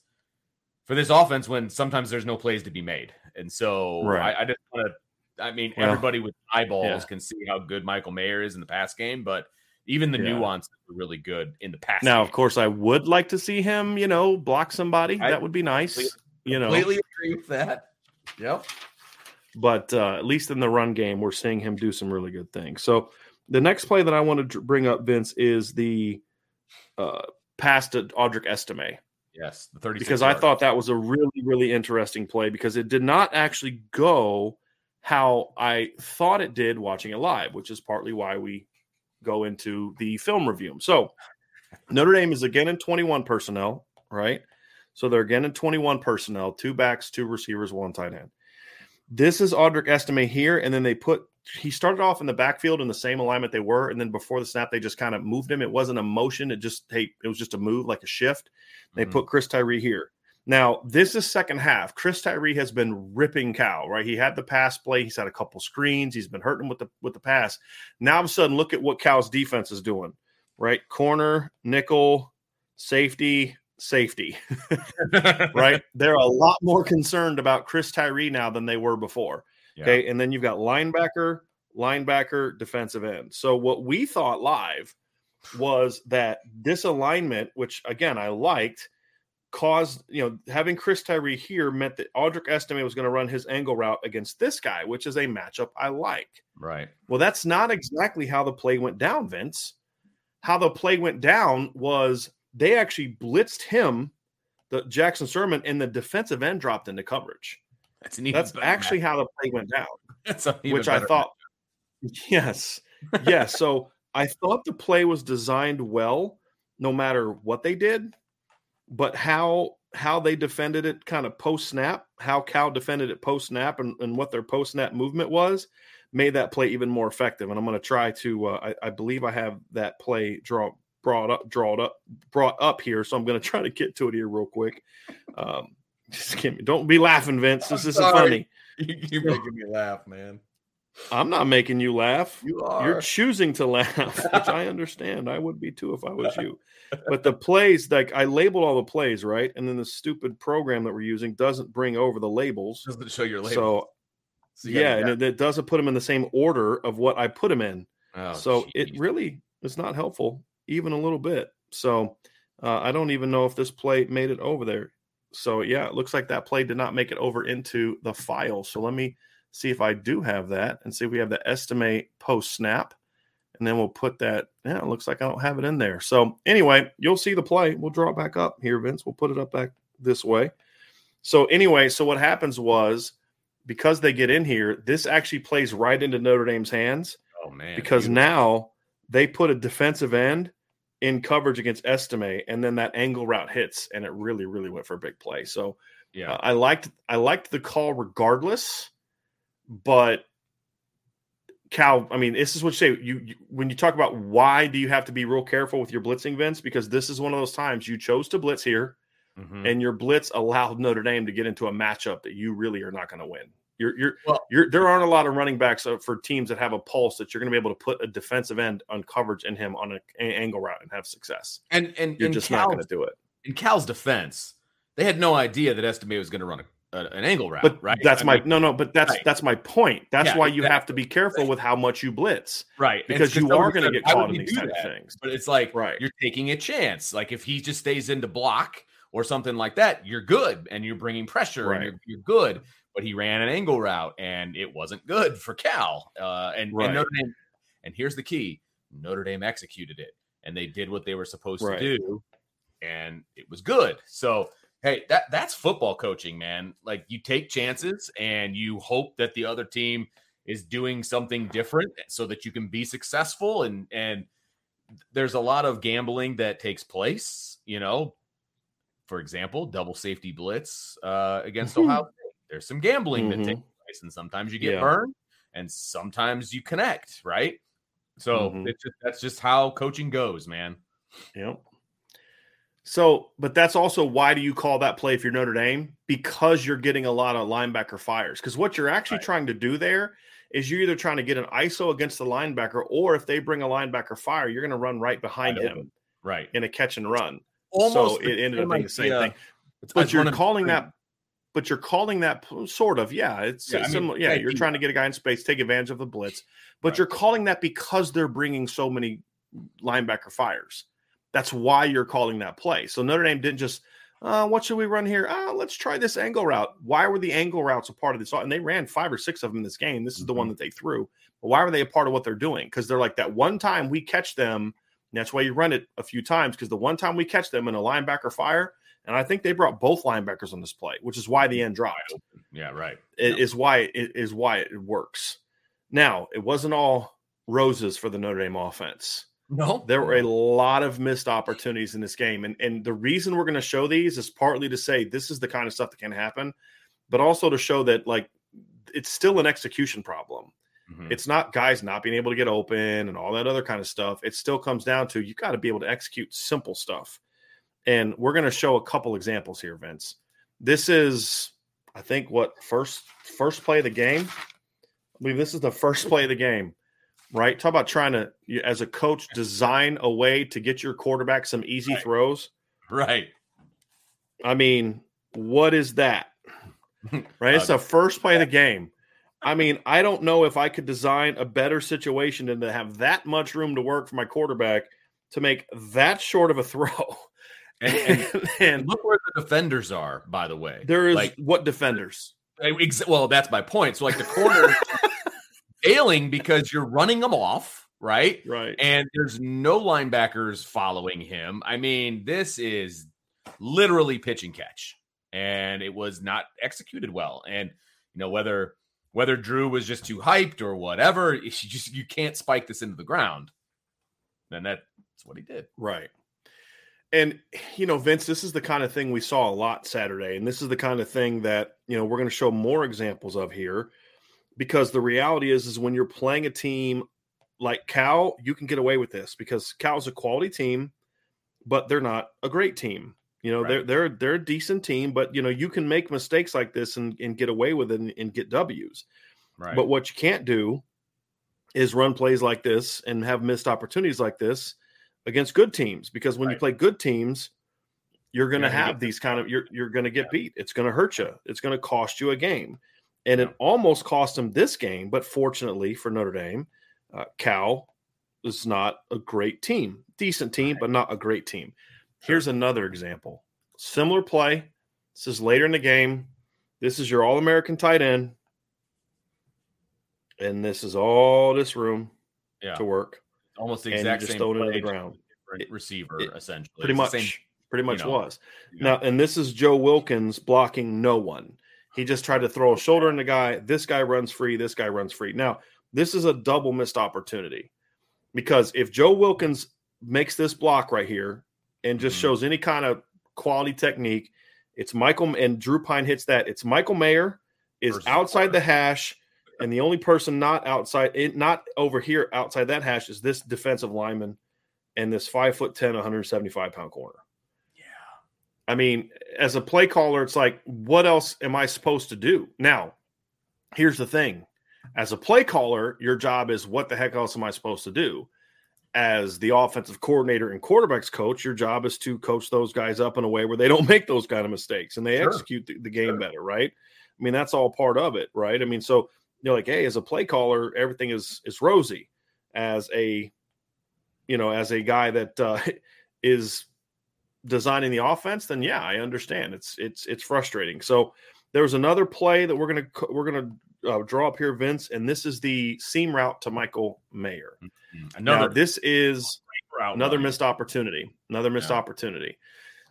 for this offense when sometimes there's no plays to be made. And so right. I, I just want to. I mean, well, everybody with eyeballs yeah. can see how good Michael Mayer is in the pass game, but even the yeah. nuances are really good in the past. Now, game. of course, I would like to see him, you know, block somebody. I, that would be nice. You know, completely agree with that. Yep. But uh, at least in the run game, we're seeing him do some really good things. So the next play that I want to bring up, Vince, is the uh, pass to Audric Estime. Yes, the 30 because I thought that was a really, really interesting play because it did not actually go how I thought it did watching it live, which is partly why we go into the film review. So Notre Dame is again in 21 personnel, right? So they're again in 21 personnel, two backs, two receivers, one tight end. This is Audric Estime here, and then they put he started off in the backfield in the same alignment they were, and then before the snap, they just kind of moved him. It wasn't a motion; it just hey, it was just a move, like a shift. They mm-hmm. put Chris Tyree here. Now, this is second half. Chris Tyree has been ripping Cal, right? He had the pass play. He's had a couple screens. He's been hurting with the with the pass. Now, all of a sudden, look at what Cal's defense is doing, right? Corner, nickel, safety, safety, <laughs> right? <laughs> They're a lot more concerned about Chris Tyree now than they were before. Yeah. Okay. And then you've got linebacker, linebacker, defensive end. So what we thought live was that this alignment, which again I liked, caused you know having Chris Tyree here meant that Audric Estime was going to run his angle route against this guy, which is a matchup I like. Right. Well, that's not exactly how the play went down, Vince. How the play went down was they actually blitzed him, the Jackson Sirmon, and the defensive end dropped into coverage. That's, neat. That's actually match. how the play went down. That's which I thought. Match. <laughs> Yes, yes. so I thought the play was designed well, no matter what they did, but how how they defended it kind of post snap, how Cal defended it post snap, and, and what their post snap movement was, made that play even more effective. And I'm going to try to. Uh, I, I, believe I have that play draw brought up, drawn up, brought up here. So I'm going <laughs> to try to get to it here real quick. Um, <laughs> just kidding. Don't be laughing, Vince. This isn't funny. <laughs> You're making me laugh, man. I'm not making you laugh. You are. You're choosing to laugh, <laughs> which I understand. I would be too if I was you. But the <laughs> plays, like I labeled all the plays, right? And then the stupid program that we're using doesn't bring over the labels. Doesn't show your labels. So, so yeah, and it, it, doesn't put them in the same order of what I put them in. Oh, so geez. it really is not helpful, even a little bit. So uh, I don't even know if this play made it over there. So yeah, it looks like that play did not make it over into the file. So let me see if I do have that and see if we have the Estime post snap. And then we'll put that. Yeah, it looks like I don't have it in there. So anyway, you'll see the play. We'll draw it back up here, Vince. We'll put it up back this way. So anyway, so what happens was because they get in here, this actually plays right into Notre Dame's hands. Oh man. Because now they put a defensive end in coverage against Estime, and then that angle route hits, and it really, really went for a big play. So yeah, uh, I liked I liked the call regardless, but Cal, I mean, this is what you say. You, you, when you talk about why do you have to be real careful with your blitzing, Vince? Because this is one of those times you chose to blitz here, mm-hmm. and your blitz allowed Notre Dame to get into a matchup that you really are not going to win. You're, you're, well, you're, there aren't a lot of running backs uh, for teams that have a pulse that you're going to be able to put a defensive end on coverage in him on an angle route and have success. And and you're just Cal's, not going to do it. In Cal's defense, they had no idea that Estime was going to run a, a, an angle route. But right? That's I my mean, no, no. But that's right. that's my point. That's yeah, why you exactly. have to be careful with how much you blitz, right? Because you are going to get caught in these kind of things. But it's like right. you're taking a chance. Like if he just stays in into block or something like that, you're good, and you're bringing pressure, right. and you're, you're good but he ran an angle route and it wasn't good for Cal. Uh, and, right. and, Notre Dame, and here's the key: Notre Dame executed it, and they did what they were supposed to do, and it was good. So hey, that that's football coaching, man. Like you take chances and you hope that the other team is doing something different so that you can be successful and and there's a lot of gambling that takes place, you know. For example, double safety blitz uh, against mm-hmm. Ohio State. There's some gambling mm-hmm. that takes place, and sometimes you get yeah. burned, and sometimes you connect, right? So mm-hmm. just, that's just how coaching goes, man. Yep. So, but that's also why do you call that play if you're Notre Dame? Because you're getting a lot of linebacker fires. Because what you're actually right. trying to do there is you're either trying to get an ISO against the linebacker, or if they bring a linebacker fire, you're going to run right behind him, right, in a catch and run. Almost so it ended up being the same thing. But you're calling that. But you're calling that sort of, yeah. It's, yeah, it's I mean, yeah. You're trying to get a guy in space, take advantage of the blitz, but right. you're calling that because they're bringing so many linebacker fires. That's why you're calling that play. So Notre Dame didn't just uh, what should we run here? Uh, let's try this angle route. Why were the angle routes a part of this? And they ran five or six of them in this game. This is the one mm-hmm. that they threw. But why were they a part of what they're doing? Because they're like that one time we catch them. that's why you run it a few times. Because the one time we catch them in a linebacker fire, and I think they brought both linebackers on this play, which is why the end dropped. Yeah, right. It yeah. is why it is why it works. Now it wasn't all roses for the Notre Dame offense. No, there were a lot of missed opportunities in this game, and and the reason we're going to show these is partly to say this is the kind of stuff that can happen, but also to show that like it's still an execution problem. Mm-hmm. It's not guys not being able to get open and all that other kind of stuff. It still comes down to you got to be able to execute simple stuff, and we're going to show a couple examples here, Vince. This is, I think, what first first play of the game. I believe this is the first play of the game right? Talk about trying to, as a coach, design a way to get your quarterback some easy right. throws. Right. I mean, what is that? <laughs> Right. It's the uh, first play of the game. I mean, I don't know if I could design a better situation than to have that much room to work for my quarterback to make that short of a <laughs> throw. And, <laughs> and, and look where the defenders are, by the way. There is like, what defenders? Well, that's my point. So, like the corner failing because you're running them off, right? Right. And there's no linebackers following him. I mean, this is literally pitch and catch, and it was not executed well. And you know whether whether Drew was just too hyped or whatever, <laughs> you just you can't spike this into the ground. Then that's what he did. Right. And you know, Vince, this is the kind of thing we saw a lot Saturday, and this is the kind of thing that you know we're going to show more examples of here because the reality is is when you're playing a team like Cal, you can get away with this because Cal's a quality team, but they're not a great team. You know, right. they're they're they're a decent team, but you know, you can make mistakes like this and, and get away with it and, and get W's. Right. But what you can't do is run plays like this and have missed opportunities like this against good teams because when right. you play good teams, you're going to have these kind of you're you're going to get yeah. beat. It's going to hurt you. It's going to cost you a game and it almost cost him this game. But fortunately for Notre Dame, uh, Cal is not a great team, decent team, but not a great team. Here's another example: similar play. This is later in the game. This is your All American tight end, and this is all this room yeah. to work. Almost the exact just same thrown into the ground. receiver, it, essentially, pretty much. Same, pretty much you know, was. Now, and this is Joe Wilkins blocking no one. He just tried to throw a shoulder in the guy. This guy runs free. This guy runs free. Now, this is a double missed opportunity because if Joe Wilkins makes this block right here and just mm-hmm. shows any kind of quality technique, it's Michael and Drew Pyne hits that. It's Michael Mayer is Versus outside the hash, and the only person not outside, it, not over here outside that hash is this defensive lineman and this five foot 10, 175 pound corner. I mean, as a play caller, it's like, what else am I supposed to do? Now, here's the thing as a play caller, your job is what the heck else am I supposed to do? As the offensive coordinator and quarterbacks coach, your job is to coach those guys up in a way where they don't <laughs> make those kind of mistakes and they sure. execute the, the game sure. better, right? I mean, that's all part of it, right? I mean, so you're like, hey, as a play caller, everything is is rosy. As a, you know, as a guy that uh, <laughs> is designing the offense, then yeah, I understand. It's it's it's frustrating. So there was another play that we're gonna we're gonna uh, draw up here, Vince, and this is the seam route to Michael Mayer. Mm-hmm. Another now, this is another missed opportunity. Another missed yeah. opportunity.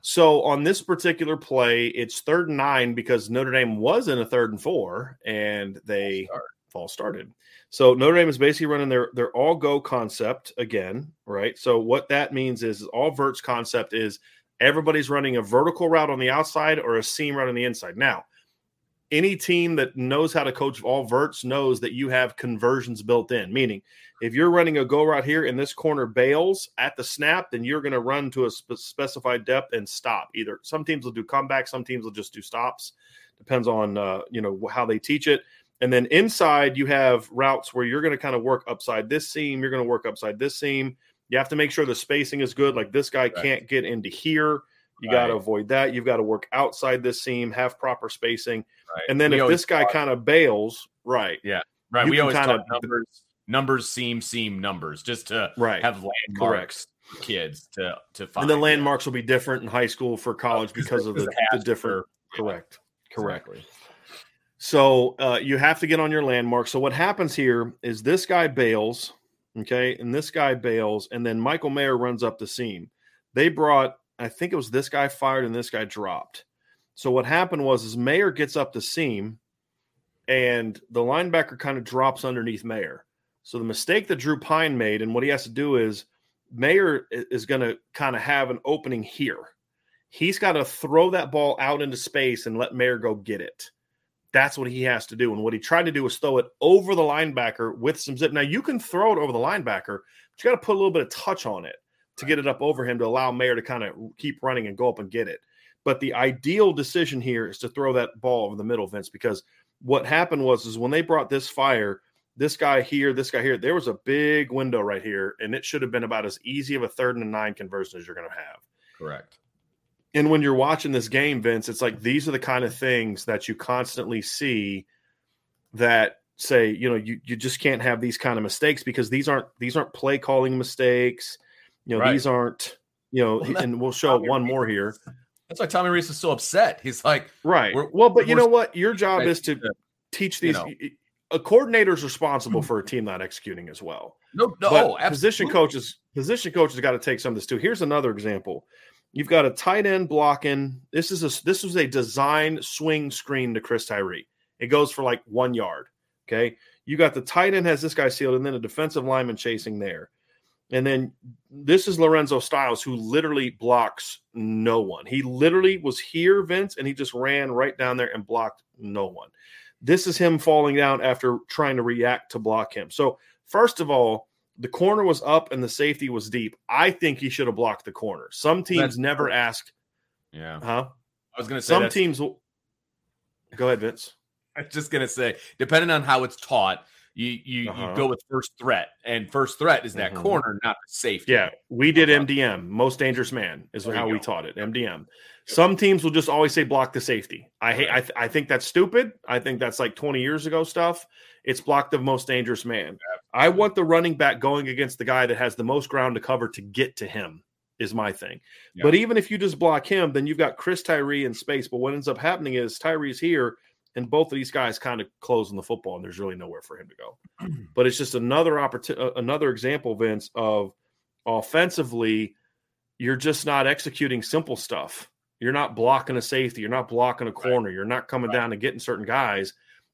So on this particular play, it's third and nine because Notre Dame was in a third and four, and they fall started. So Notre Dame is basically running their their all go concept again, right? So what that means is all verts concept is everybody's running a vertical route on the outside or a seam route on the inside. Now, any team that knows how to coach all verts knows that you have conversions built in, meaning if you're running a go route here and this corner bails at the snap, then you're going to run to a spe- specified depth and stop. Either some teams will do comeback, some teams will just do stops. Depends on uh, you know how they teach it. And then inside, you have routes where you're going to kind of work upside this seam. You're going to work upside this seam. You have to make sure the spacing is good. Like this guy right. can't get into here. You right. got to avoid that. You've got to work outside this seam, have proper spacing. Right. And then we if this guy kind of bails, right. Yeah. Right. We always talk numbers, numbers, seam, seam, numbers, just to right. have landmarks for kids to to find. And the landmarks will be different in high school for college because of the, the different. For, correct. Yeah. Correct. Exactly. So uh, you have to get on your landmark. So what happens here is this guy bails, okay, and this guy bails, and then Michael Mayer runs up the seam. They brought, I think it was this guy fired and this guy dropped. So what happened was is Mayer gets up the seam, and the linebacker kind of drops underneath Mayer. So the mistake that Drew Pyne made, and what he has to do is Mayer is going to kind of have an opening here. He's got to throw that ball out into space and let Mayer go get it. That's what he has to do. And what he tried to do was throw it over the linebacker with some zip. Now you can throw it over the linebacker, but you got to put a little bit of touch on it to get it up over him to allow Mayer to kind of keep running and go up and get it. But the ideal decision here is to throw that ball over the middle, Vince, because what happened was is when they brought this fire, this guy here, this guy here, there was a big window right here, and it should have been about as easy of a third and a nine conversion as you're going to have. Correct and when you're watching this game, Vince, it's like these are the kind of things that you constantly see that say, you know, you, you just can't have these kind of mistakes because these aren't these aren't play calling mistakes. You know, right. these aren't, you know, well, and we'll show one more here. That's why Tommy Rees is so upset. He's like, right. Well, but you know what? Your job is to teach these. You know. A coordinator is responsible hmm. for a team not executing as well. No, no, oh, position coaches, position coaches got to take some of this too. Here's another example. You've got a tight end blocking. This is a this was a design swing screen to Chris Tyree. It goes for like one yard. Okay. You got the tight end has this guy sealed, and then a defensive lineman chasing there. And then this is Lorenzo Styles, who literally blocks no one. He literally was here, Vince, and he just ran right down there and blocked no one. This is him falling down after trying to react to block him. So, first of all, the corner was up and the safety was deep. I think he should have blocked the corner. Some teams that's never ask. Yeah. Huh? I was going to say some teams will. Go ahead, Vince. <laughs> I was just going to say, depending on how it's taught, you you, uh-huh. you go with first threat, and first threat is that mm-hmm. corner, not the safety. Yeah, we did MDM, uh-huh. most dangerous man, is there how we taught it. MDM. Some teams will just always say block the safety. I hate. I, th- I think that's stupid. I think that's like 20 years ago stuff. It's block the most dangerous man. I want the running back going against the guy that has the most ground to cover to get to him. Is my thing. Yeah. But even if you just block him, then you've got Chris Tyree in space. But what ends up happening is Tyree's here and both of these guys kind of closing the football, and there's really nowhere for him to go. <clears throat> But it's just another opportunity, another example, Vince, of offensively, you're just not executing simple stuff. You're not blocking a safety, you're not blocking a corner, you're not coming right. down and getting certain guys,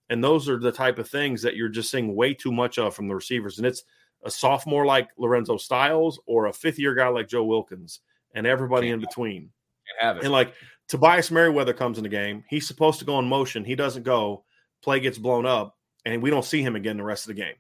and those are the type of things that you're just seeing way too much of from the receivers. And it's a sophomore like Lorenzo Styles or a fifth year guy like Joe Wilkins, and everybody Can't in between. And like Tobias Merriweather comes in the game. He's supposed to go in motion. He doesn't go. Play gets blown up, and we don't see him again the rest of the game.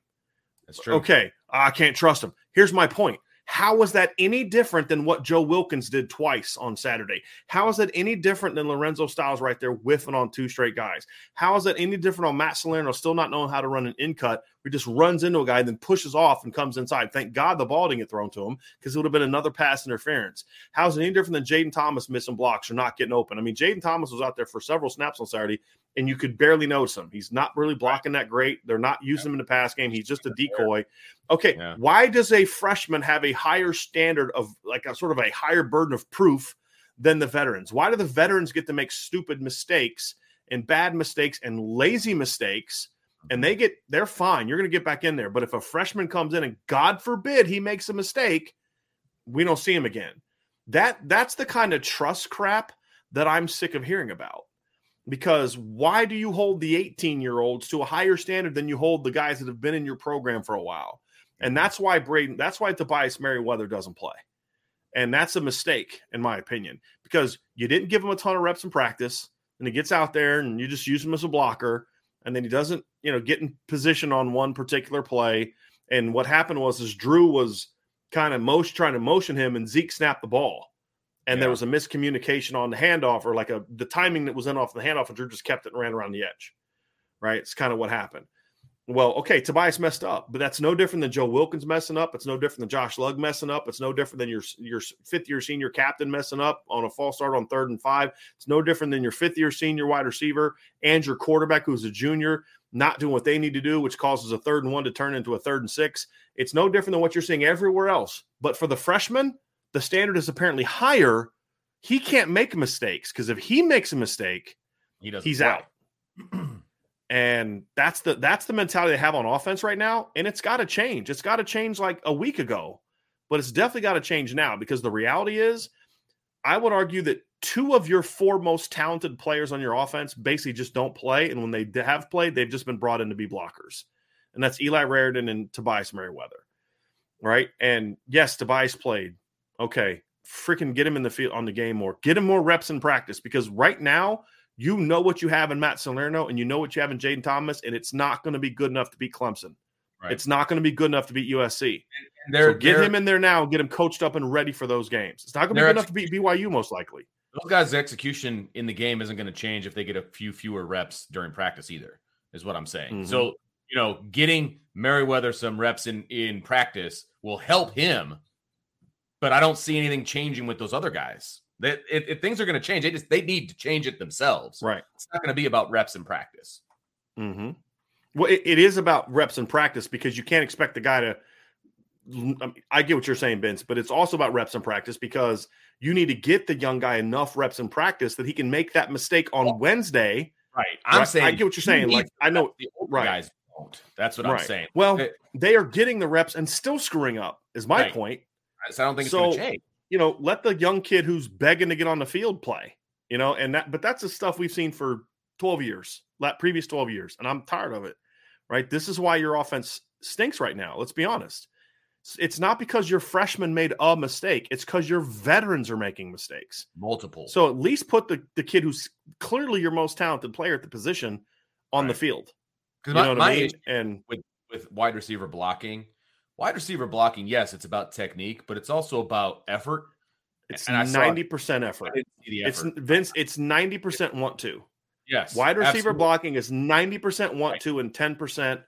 That's true. Okay, I can't trust him. Here's my point. How is that any different than what Joe Wilkins did twice on Saturday? How is that any different than Lorenzo Styles right there whiffing on two straight guys? How is that any different on Matt Salerno still not knowing how to run an in cut? He just runs into a guy and then pushes off and comes inside. Thank God the ball didn't get thrown to him because it would have been another pass interference. How is it any different than Jaden Thomas missing blocks or not getting open? I mean, Jaden Thomas was out there for several snaps on Saturday and you could barely notice him. He's not really blocking that great. They're not using him in the pass game. He's just a decoy. Okay, yeah. why does a freshman have a higher standard of like a sort of a higher burden of proof than the veterans? Why do the veterans get to make stupid mistakes and bad mistakes and lazy mistakes? And they mm-hmm. get they're fine. You're going to get back in there. But if a freshman comes in and God forbid he makes a mistake, we don't see him again. That that's the kind of trust crap that I'm sick of hearing about because why do you hold the 18 year olds to a higher standard than you hold the guys that have been in your program for a while? And mm-hmm. that's why Braden, that's why Tobias Merriweather doesn't play. And that's a mistake, in my opinion, because you didn't give him a ton of reps in practice. And he gets out there and you just use him as a blocker. And then he doesn't, you know, get in position on one particular play. And what happened was is Drew was kind of motion trying to motion him and Zeke snapped the ball. And yeah. there was a miscommunication on the handoff or like a the timing that was in off the handoff, and Drew just kept it and ran around the edge. Right. It's kind of what happened. Well, okay, Tobias messed up, but that's no different than Joe Wilkins messing up. It's no different than Josh Lugg messing up. It's no different than your your fifth year senior captain messing up on a false start on third and five. It's no different than your fifth year senior wide receiver and your quarterback who's a junior not doing what they need to do, which causes a third and one to turn into a third and six. It's no different than what you're seeing everywhere else. But for the freshman, the standard is apparently higher. He can't make mistakes because if he makes a mistake, he does. he's play. out. <clears throat> And that's the that's the mentality they have on offense right now. And it's got to change. It's got to change like a week ago, but it's definitely got to change now because the reality is, I would argue that two of your four most talented players on your offense basically just don't play. And when they have played, they've just been brought in to be blockers. And that's Eli Raridon and Tobias Merriweather. Right. And yes, Tobias played. Okay. Freaking get him in the field on the game more. Get him more reps in practice because right now you know what you have in Matt Salerno and you know what you have in Jaden Thomas, and it's not going to be good enough to beat Clemson. Right. It's not going to be good enough to beat USC. And, so get him in there now, get him coached up and ready for those games. It's not going to be good enough to beat BYU, most likely. Those guys' execution in the game isn't going to change if they get a few fewer reps during practice either, is what I'm saying. Mm-hmm. So, you know, getting Merriweather some reps in, in practice will help him, but I don't see anything changing with those other guys. That if, if, things are going to change, they just they need to change it themselves. Right. It's not going to be about reps in practice. Mm-hmm. Well, it, it is about reps in practice because you can't expect the guy to. I get what you're saying, Vince, but it's also about reps in practice because you need to get the young guy enough reps in practice that he can make that mistake on well, Wednesday. Right. I'm right? saying I get what you're saying. Like I know the right. guys don't. That's what right. I'm saying. Well, they are getting the reps and still screwing up. Is my right. point. So I don't think so, it's going to change you know, let the young kid who's begging to get on the field play, you know, and that, but that's the stuff we've seen for 12 years, that previous 12 years, and I'm tired of it, right? This is why your offense stinks right now. Let's be honest. It's not because your freshmen made a mistake. It's because your veterans are making mistakes. Multiple. So at least put the, the kid who's clearly your most talented player at the position on right. the field. Because you know my, I mean? and with, with wide receiver blocking, Wide receiver blocking, yes, it's about technique, but it's also about effort. It's ninety percent effort. effort. It's Vince. It's ninety percent want to. Yes. Wide receiver absolutely. blocking is ninety percent want right. to and ten percent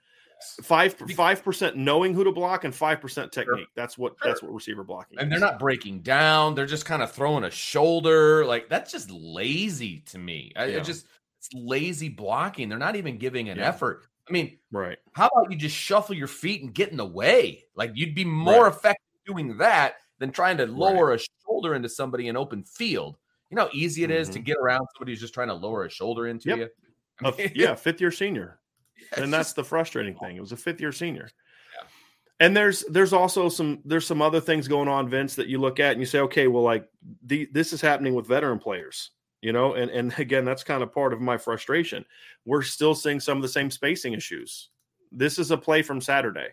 five five percent knowing who to block and five percent technique. Sure. That's what sure. that's what receiver blocking. And is. they're not breaking down. They're just kind of throwing a shoulder. Like that's just lazy to me. I, yeah. just it's lazy blocking. They're not even giving an yeah. effort. I mean, right. How about you just shuffle your feet and get in the way? Like you'd be more right. effective doing that than trying to lower right. a shoulder into somebody in open field. You know how easy it is mm-hmm. to get around somebody who's just trying to lower a shoulder into yep. you. I mean, <laughs> yeah, fifth year senior. <laughs> Yeah, and that's just, the frustrating thing. It was a fifth year senior. Yeah. And there's there's also some there's some other things going on, Vince, that you look at and you say, okay, well, like the, this is happening with veteran players you know and and <laughs> again that's kind of part of my frustration. We're still seeing some of the same spacing issues. This is a play from saturday.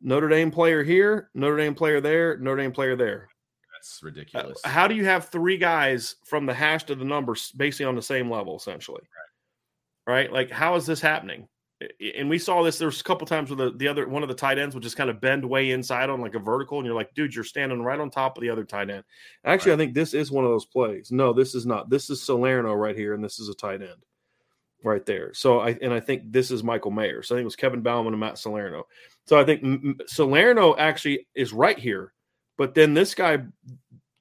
Notre dame player here notre dame player there notre dame player there. That's ridiculous. uh, how do you have three guys from the hash to the numbers basically on the same level essentially? Right, right? like how is this happening and we saw this. There's a couple times where the, the other one of the tight ends would just kind of bend way inside on like a vertical, and you're like, dude, you're standing right on top of the other tight end. Actually, right. I think this is one of those plays. No, this is not. This is Salerno right here, and this is a tight end right there. So I and I think this is Michael Mayer. So I think it was Kevin Bauman and Matt Salerno. So I think Salerno actually is right here, but then this guy,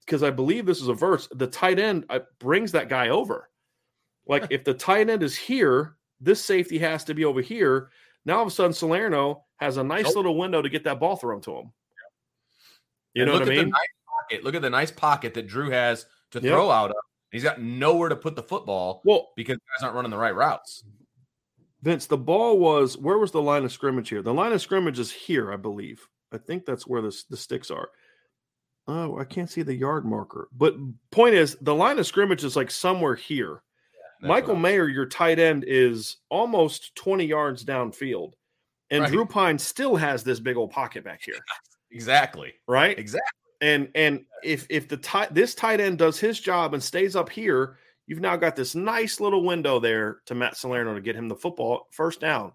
because I believe this is a verse, the tight end uh, brings that guy over. Like <laughs> if the tight end is here this safety has to be over here. Now all of a sudden, Salerno has a nice nope. little window to get that ball thrown to him. You and know what I mean? Nice look at the nice pocket that Drew has to yep. throw out of. He's got nowhere to put the football. Well, because guys aren't running the right routes. Vince, the ball was where was the line of scrimmage here? The line of scrimmage is here, I believe. I think that's where the, the sticks are. Oh, I can't see the yard marker. But point is, the line of scrimmage is like somewhere here. Michael Mayer, your tight end, is almost 20 yards downfield. And Right. Drew Pyne still has this big old pocket back here. <laughs> Exactly. Right? Exactly. And and if if the tight this tight end does his job and stays up here, you've now got this nice little window there to Matt Salerno to get him the football first down.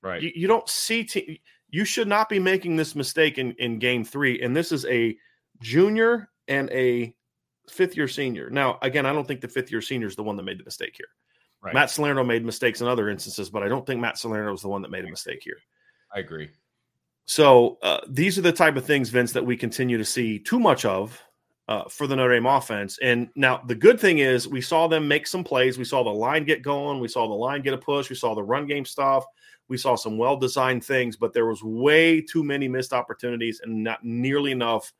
Right. You, you don't see te- you should not be making this mistake in, in game three. And this is a junior and a fifth year senior. Now, again, I don't think the fifth year senior is the one that made the mistake here. right. Matt Salerno made mistakes in other instances, but I don't think Matt Salerno was the one that made a mistake here. I agree. So uh, these are the type of things, Vince, that we continue to see too much of uh, for the Notre Dame offense. And now the good thing is we saw them make some plays. We saw the line get going. We saw the line get a push. We saw the run game stuff. We saw some well designed things, but there was way too many missed opportunities and not nearly enough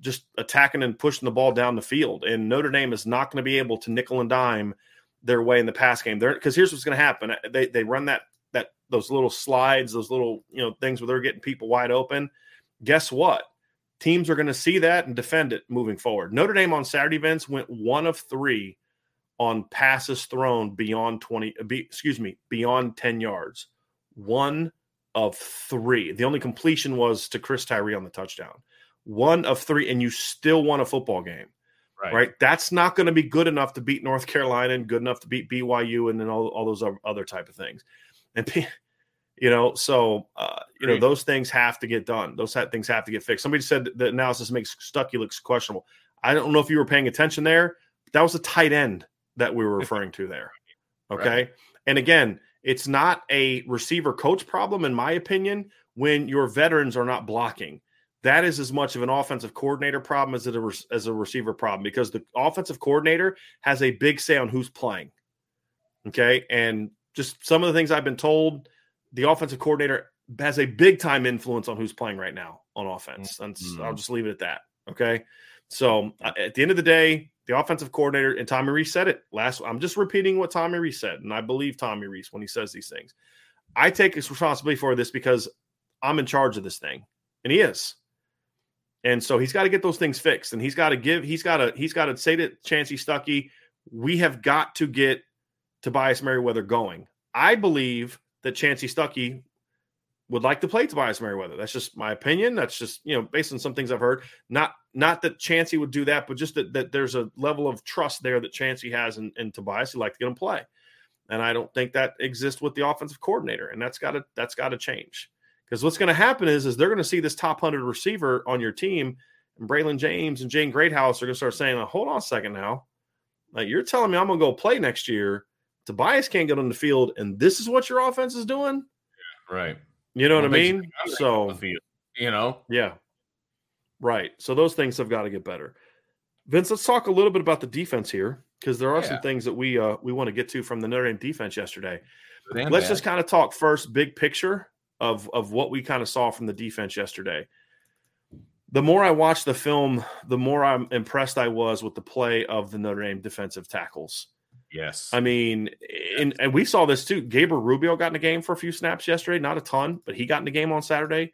just attacking and pushing the ball down the field. And Notre Dame is not going to be able to nickel and dime their way in the pass game. There, because here's what's going to happen: uh, they they run that that those little slides, those little you know things where they're getting people wide open. Guess what? Teams are going to see that and defend it moving forward. Notre Dame on Saturday events went one of three on passes thrown beyond 20 uh, be, excuse me beyond 10 yards one of three the only completion was to chris tyree on the touchdown one of three and you still won a football game right, that's not going to be good enough to beat north carolina and good enough to beat byu and then all, all those other- type of things. And you know so uh, you know those things have to get done. Those ha- things have to get fixed. Somebody said the analysis makes stuckey looks questionable. I don't know if you were paying attention there. That was a tight end that we were <laughs> referring to there okay? Right. and again it's not a receiver coach problem in my opinion when your veterans are not blocking that is as much of an offensive coordinator problem as it a, as a receiver problem because the offensive coordinator has a big say on who's playing okay? And just some of the things i've been told the offensive coordinator has a big time influence on who's playing right now on offense. And s- i'll just leave it at that okay? So uh, at the end of the day the offensive coordinator and tommy rees said it last i'm just repeating what tommy rees said and i believe tommy rees when he says these things. I take his responsibility for this because i'm in charge of this thing and he is and so he's got to get those things fixed and he's got to give he's got to he's got to say to chansi stuckey we have got to get tobias merriweather going. I believe that chansi stuckey would like to play tobias merriweather. That's just my opinion. That's just you know based on some things i've heard. Not not that chansi would do that but just that, that there's a level of trust there that chansi has in, in tobias. He'd like to get him play. And i don't think that exists with the offensive coordinator and that's got to that's got to change because what's going to happen is, is they're going to see this top 100 receiver on your team, and Braylon James and Jaden Greathouse are going to start saying, "Oh, hold on a second now. Like, you're telling me I'm going to go play next year. Tobias can't get on the field, and this is what your offense is doing? Right. You know what I Well, mean? should be on the So, you know, yeah. Right. So those things have got to get better. Vince, let's talk a little bit about the defense here because there are some things that we uh, we want to get to from the Notre Dame defense yesterday. And let's just kind of talk first big picture of of what we kind of saw from the defense yesterday. The more i watched the film the more i'm impressed i was with the play of the notre dame defensive tackles. Yes. i mean and, and we saw this too. Gabriel rubio got in the game for a few snaps yesterday not a ton but he got in the game on saturday.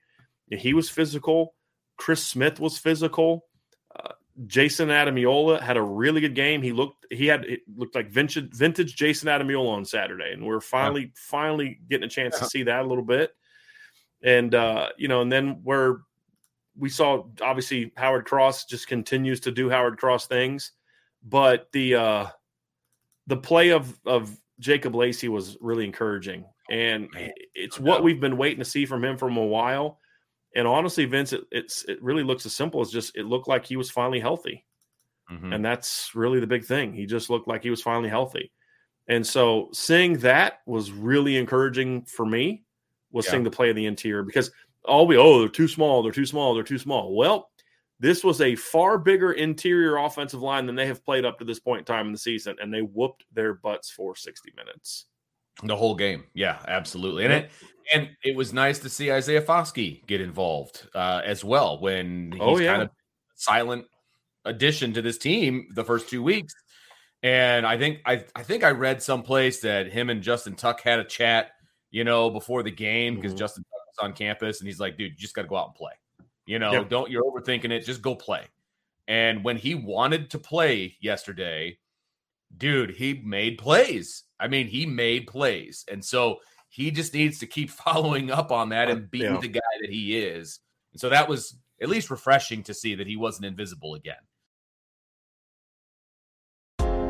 And he was physical. Chris smith was physical. Uh, Jayson Ademilola had a really good game. He looked he had it looked like vintage vintage Jayson Ademilola on Saturday, and we're finally finally getting a chance to see that a little bit. And uh, you know, and then where we saw obviously Howard Cross just continues to do Howard Cross things, but the uh the play of of Jacob Lacey was really encouraging, and Man, it's what we've been waiting to see from him from a while. And honestly, Vince, it, it's it really looks as simple as just it looked like he was finally healthy, Mhm. and that's really the big thing. He just looked like he was finally healthy, and so seeing that was really encouraging for me. Was Yeah. seeing the play of the interior because all we oh they're too small, they're too small, they're too small. Well, this was a far bigger interior offensive line than they have played up to this point in time in the season, and they whooped their butts for sixty minutes. The whole game. Yeah, absolutely. And it and it was nice to see Isaiah Foskey get involved uh, as well when he's Oh, yeah. kind of silent addition to this team the first two weeks. And I think I I think I read someplace that him and Justin Tuck had a chat, you know, before the game because Mhm. Justin was on campus and he's like, dude, you just got to go out and play. You know, Yep. don't you're overthinking it, just go play. And when he wanted to play yesterday, dude, he made plays. I mean, he made plays. And so he just needs to keep <laughs> following up on that and being yeah. the guy that he is. And so that was at least refreshing to see that he wasn't invisible again.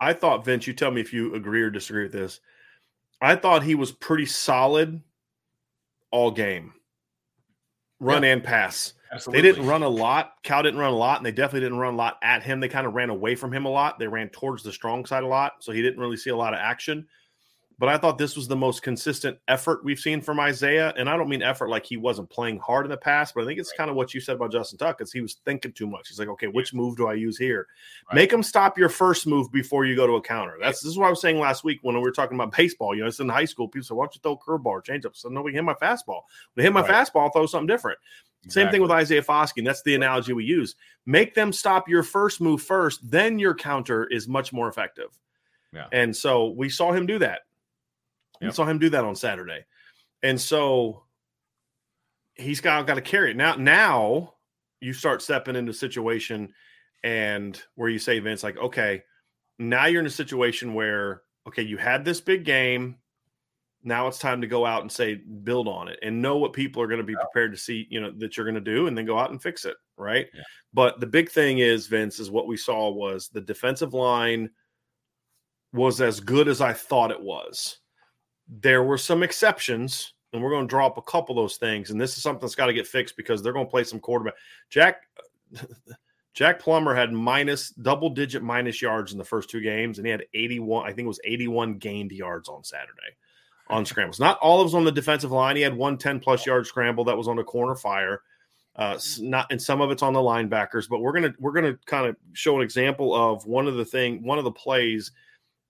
I thought Vince, you tell me if you agree or disagree with this. I thought he was pretty solid all game, run yeah. and pass. Absolutely. They didn't run a lot. Cal didn't run a lot, and they definitely didn't run a lot at him. They kind of ran away from him a lot. They ran towards the strong side a lot, so he didn't really see a lot of action but I thought this was the most consistent effort we've seen from Isaiah. And I don't mean effort like he wasn't playing hard in the past, but I think it's right. kind of what you said about Justin Tuck is he was thinking too much. He's like, okay, which move do I use here? Right. Make him stop your first move before you go to a counter. That's this is what I was saying last week when we were talking about baseball. You know, it's in high school. People say, why don't you throw curveball or change up? So no, we hit my fastball. When I hit my right. fastball, I'll throw something different. Exactly. Same thing with Isaiah Foskey. That's the analogy we use. Make them stop your first move first, then your counter is much more effective. Yeah. And so we saw him do that. Yep. saw him do that on Saturday. And so he's got, got to carry it. Now, now you start stepping into a situation and where you say, Vince, like, okay, now you're in a situation where, okay, you had this big game. Now it's time to go out and say, build on it and know what people are going to be prepared to see, you know, that you're going to do and then go out and fix it. Right. Yeah. But the big thing is, Vince, is what we saw was the defensive line was as good as I thought it was. There were some exceptions, and we're going to draw up a couple of those things. And this is something that's got to get fixed because they're going to play some quarterback. Jack <laughs> Jack Plummer had minus double digit minus yards in the first two games, and he had 81, I think it was 81 gained yards on Saturday on <laughs> scrambles. Not all of us on the defensive line. He had one 10 plus yard scramble that was on a corner fire. Uh, not and some of it's on the linebackers, but we're gonna we're gonna kind of show an example of one of the thing one of the plays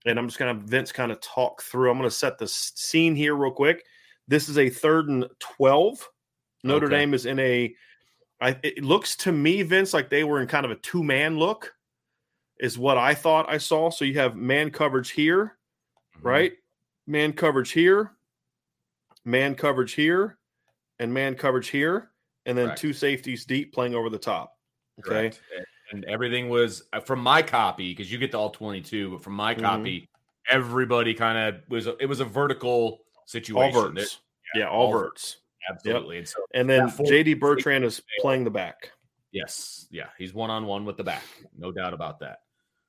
and I'm just going to Vince kind of talk through. I'm going to set the scene here real quick. This is a third and 12. Notre okay. Dame is in a. I, it looks to me, Vince, like they were in kind of a two man look, is what I thought I saw. So you have man coverage here, mm-hmm. right? Man coverage here, man coverage here, and man coverage here, and then Correct. two safeties deep playing over the top. Okay. Correct and everything was uh, from my copy because you get to all 22 but from my mm-hmm. copy everybody kind of was it was a vertical situation. All verts. yeah, yeah, all, all verts. absolutely yep. and, so and then jd bertrand is playing the back. Yes. Yeah he's one-on-one with the back. No doubt about that.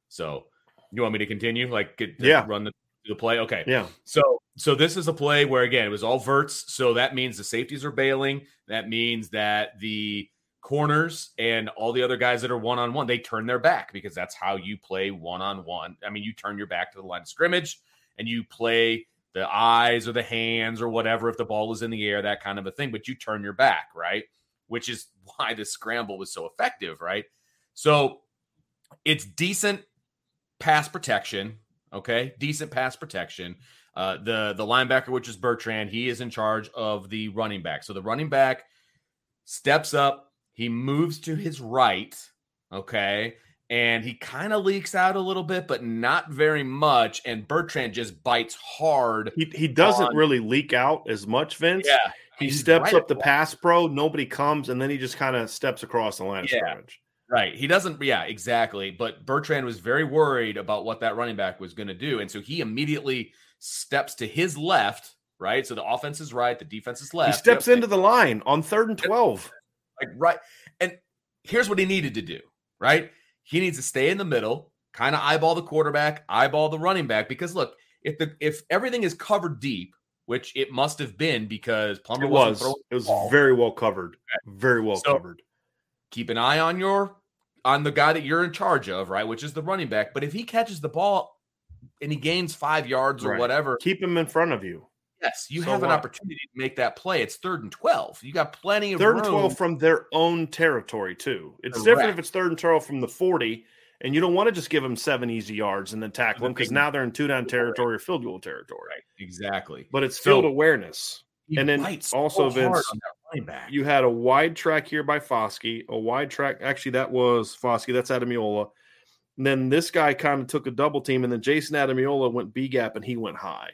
So you want me to continue? Like get, yeah. run the, the play? Okay. Yeah. So so this is a play where again it was all verts. So that means the safeties are bailing. That means that the corners and all the other guys that are one on one, they turn their back because that's how you play one on one. I mean, you turn your back to the line of scrimmage and you play the eyes or the hands or whatever if the ball is in the air, that kind of a thing, but you turn your back, right? Which is <laughs> why the scramble was so effective, right? So it's decent pass protection, okay? Decent pass protection. Uh, the the linebacker, which is Bertrand, he is in charge of the running back. So the running back steps up, he moves to his right, okay, and he kind of leaks out a little bit, but not very much. And Bertrand just bites hard. He, he doesn't on- really leak out as much, Vince. Yeah, He steps right up the pass pro, nobody comes, and then he just kind of steps across the line of scrimmage. Right. He doesn't, yeah, exactly. But Bertrand was very worried about what that running back was going to do. And so he immediately steps to his left, right? So the offense is right, the defense is left. He steps Yep. into the line on third and 12. Like right. And here's what he needed to do, right? He needs to stay in the middle, kind of eyeball the quarterback, eyeball the running back. Because look, if the if everything is covered deep, which it must have been because wasn't was. It was ball, very well covered. Very well So- covered. keep an eye on your on the guy that you're in charge of, right? Which is the running back. But if he catches the ball and he gains five yards or Right. whatever, Keep him in front of you. Yes, you So have an what? opportunity to make that play. It's third and twelve. You got plenty of Third and 12 from their own territory, too. It's different if it's third and 12 from the 40, and you don't want to just give them seven easy yards and then tackle them because now they're in two down territory or field goal territory. Right, exactly. But it's So- field awareness. And then also, so Vince, on that running back. You had a wide track here by Foskey, a wide track. Actually, that was Foskey. That's Ademilola. And then this guy kind of took a double team, and then Jayson Ademilola went B gap and he went high.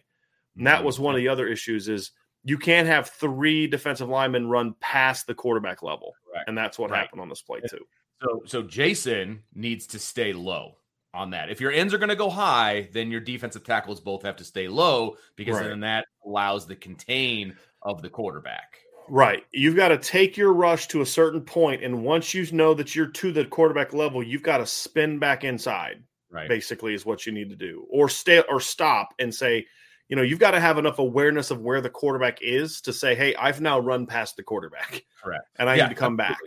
And that was one of the other issues is you can't have three defensive linemen run past the quarterback level. And that's what Right. happened on this play too. So so Jayson needs to stay low on that. If your ends are going to go high, then your defensive tackles both have to stay low because Right. then that allows the contain of the quarterback. Right. You've got to take your rush to a certain point, and once you know that you're to the quarterback level, you've got to spin back inside. Right. basically is what you need to do or stay or stop and say you know you've got to have enough awareness of where the quarterback is to say hey i've now run past the quarterback Correct. and i Yeah, need to come back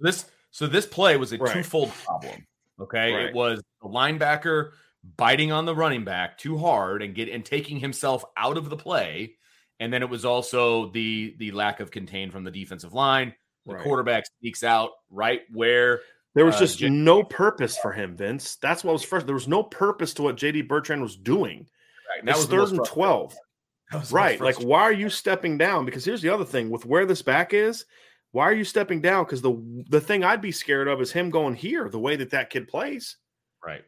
This so this play was a Right. twofold problem. Okay. Right. It was the linebacker biting on the running back too hard and get and taking himself out of the play. And then it was also the the lack of contain from the defensive line. The Right. quarterback sneaks out right where there was uh, just J- no purpose for him vince that's what was first there was no purpose to what jd bertrand was doing right, that was third and 12 <laughs> That was the most right like why are you stepping down because here's the other thing with where this back is why are you stepping down because the the thing i'd be scared of is him going here the way that that kid plays right.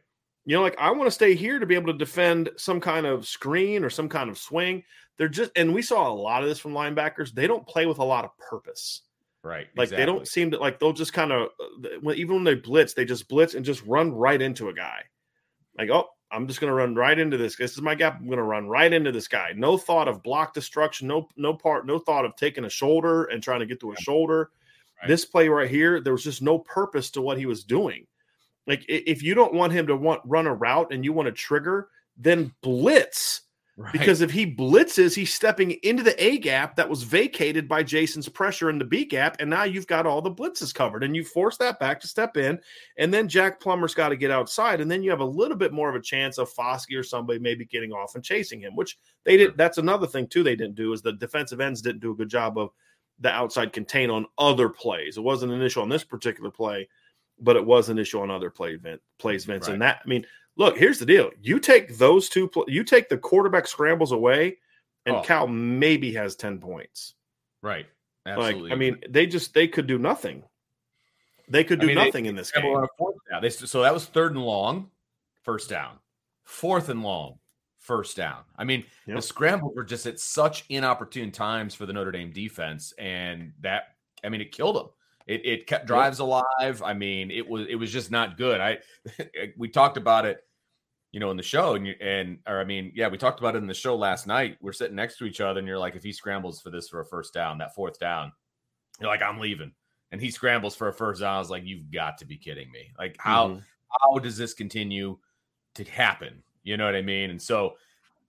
You know, like I want to stay here to be able to defend some kind of screen or some kind of swing. They're just, and we saw a lot of this from linebackers. They don't play with a lot of purpose. Right. Like they don't seem to like they'll just kind of uh, when even when they blitz, they just blitz and just run right into a guy. Like, oh, I'm just going to run right into this. This is my gap. I'm going to run right into this guy. No thought of block destruction. No, no part. No thought of taking a shoulder and trying to get to a shoulder. Right. This play right here, there was just no purpose to what he was doing. Like, if you don't want him to want run a route and you want to trigger, then blitz. Right. Because if he blitzes, he's stepping into the A gap that was vacated by Jayson's pressure in the B gap. And now you've got all the blitzes covered and you force that back to step in. And then Jack Plummer's got to get outside. And then you have a little bit more of a chance of Foskey or somebody maybe getting off and chasing him, which they did. That's another thing, too, they didn't do is the defensive ends didn't do a good job of the outside contain on other plays. It wasn't an issue on this particular play, but it was an issue on other play, Vin- plays, Vince. And that, I mean, look, here's the deal. You take those two, you take the quarterback scrambles away, and Oh. Cal maybe has 10 points. right. Absolutely. Like, I mean, they just, they could do nothing. They could I do mean, they- nothing in this game. on a fourth down. They, so that was third and long, first down. Fourth and long, first down. I mean, Yep. the scrambles were just at such inopportune times for the Notre Dame defense, and that I mean, it killed them. It, it kept drives alive. I mean, it was it was just not good. I <laughs> we talked about it, you know, in the show, and you, and or I mean, yeah, we talked about it in the show last night. We're sitting next to each other, and you're like, if he scrambles for this for a first down, that fourth down, you're like, I'm leaving. And he scrambles for a first down. I was like, you've got to be kidding me. Like, how Mhm. how does this continue to happen? You know what I mean? And so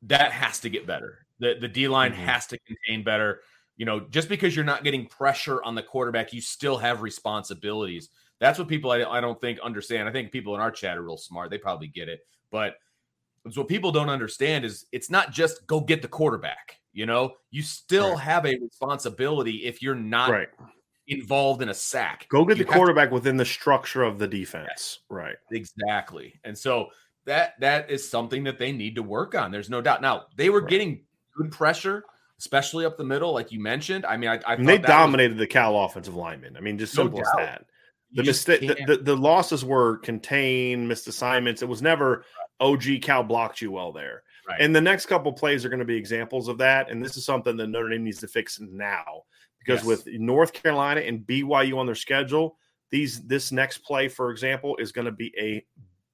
that has to get better. The the D line Mhm. has to contain better. You know, just because you're not getting pressure on the quarterback, you still have responsibilities. That's what people I, I don't think understand. I think people in our chat are real smart. They probably get it, but it's what people don't understand is it's not just go get the quarterback. You know, you still Right. have a responsibility if you're not Right. involved in a sack. Go get You the have to- quarterback within the structure of the defense. Right. Exactly. And so that that is something that they need to work on. There's no doubt. Now, they were Right. getting good pressure, especially up the middle, like you mentioned. I mean, I, I they that was- dominated the Cal offensive linemen. I mean, just No simple as that. The mistake, the, the, the losses were contained, missed assignments. It was never OG Cal blocked you well there. Right. And the next couple plays are going to be examples of that. And this is something that Notre Dame needs to fix now because Yes. with North Carolina and BYU on their schedule, these this next play, for example, is going to be a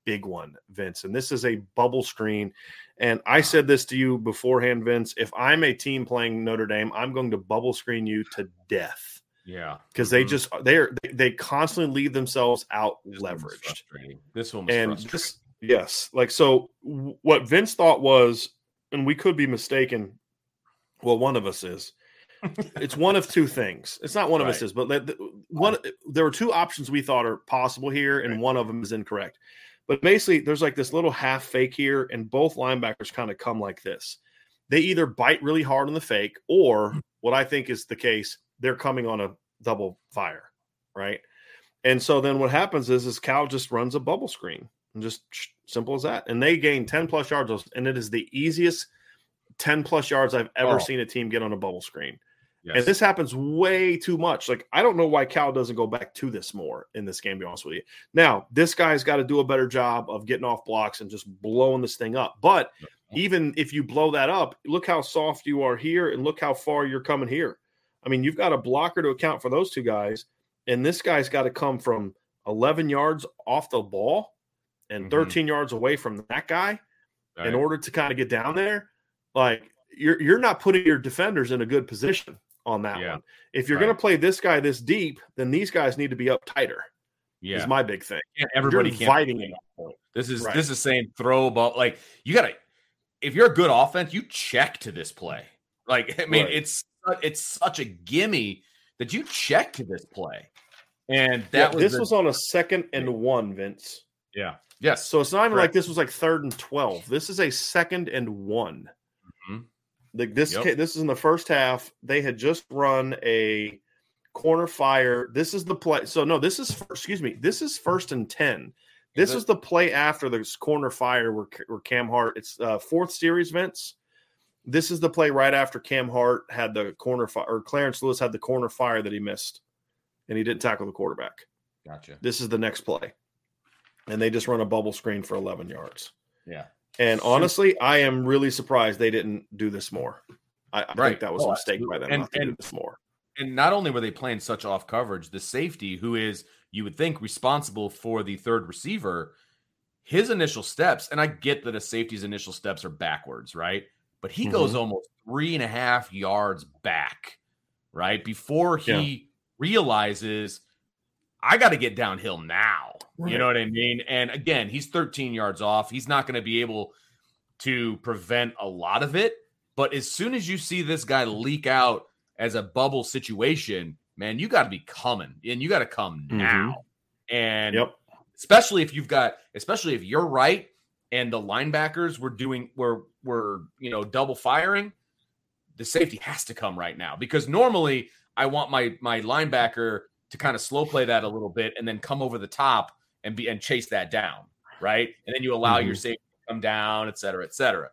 big one, Vince. And this is a bubble screen. And I said this to you beforehand, Vince. If I'm a team playing Notre Dame, I'm going to bubble screen you to death yeah, because they Mhm. just they're they, they constantly leave themselves out This leveraged. This one was And this, yes, like so, w- what Vince thought was, and we could be mistaken. Well, one of us is. it's one of two things. It's not one of us is, but let- one. There were two options we thought are possible here, and Right. one of them is incorrect. But basically, there's like this little half fake here, and both linebackers kind of come like this. They either bite really hard on the fake, or mm. what I think is the case, they're coming on a double fire, right? And so then what happens is, is Cal just runs a bubble screen, and just simple as that, and they gain ten plus yards, and it is the easiest ten plus yards I've ever Oh. seen a team get on a bubble screen. Yes. And this happens way too much. Like, I don't know why Cal doesn't go back to this more in this game, to be honest with you. Now, this guy's got to do a better job of getting off blocks and just blowing this thing up. But even if you blow that up, look how soft you are here and look how far you're coming here. I mean, you've got a blocker to account for those two guys. And this guy's got to come from 11 yards off the ball and Mhm. 13 yards away from that guy Right. in order to kind of get down there, like you're you're not putting your defenders in a good position on that Yeah. one. If you're Right. going to play this guy this deep, then these guys need to be up tighter. yeah, Is my big thing. Can't- everybody you're play it. at that point. This is Right. this is saying throw ball. like you gotta if you're a good offense, you check to this play. Like I mean, Right. it's it's such a gimme that you check to this play, and Yeah, that was this the- was on a second and one, Vince. yeah yes So it's not even Correct. like this was like third and twelve. This is a second and one. Mhm. Like this, Yep. this is in the first half. They had just run a corner fire. This is the play. So no, this is excuse me. This is first and ten. This is the play after this corner fire where, where Cam Hart. It's uh, fourth series, Vince. This is the play right after Cam Hart had the corner fire, or Clarence Lewis had the corner fire that he missed, and he didn't tackle the quarterback. gotcha This is the next play, and they just run a bubble screen for eleven yards. yeah And honestly, I am really surprised they didn't do this more. I, I Right. think that was Oh, a mistake by them absolutely. not to And- do this more. and not only were they playing such off coverage, the safety, who is you would think responsible for the third receiver, his initial steps, and I get that a safety's initial steps are backwards, right? But he goes Mm-hmm. almost three and a half yards back, right? Before he realizes I got to get downhill now. You know what I mean? And again, he's 13 yards off. He's not going to be able to prevent a lot of it. But as soon as you see this guy leak out as a bubble situation, man, you got to be coming and you got to come Mhm. now. And Yep. especially if you've got, especially if you're right and the linebackers were doing, were, were, you know, double firing, the safety has to come right now because normally I want my, my linebacker to kind of slow play that a little bit and then come over the top and be, and chase that down. Right. And then you allow your safety to come down, et cetera, et cetera.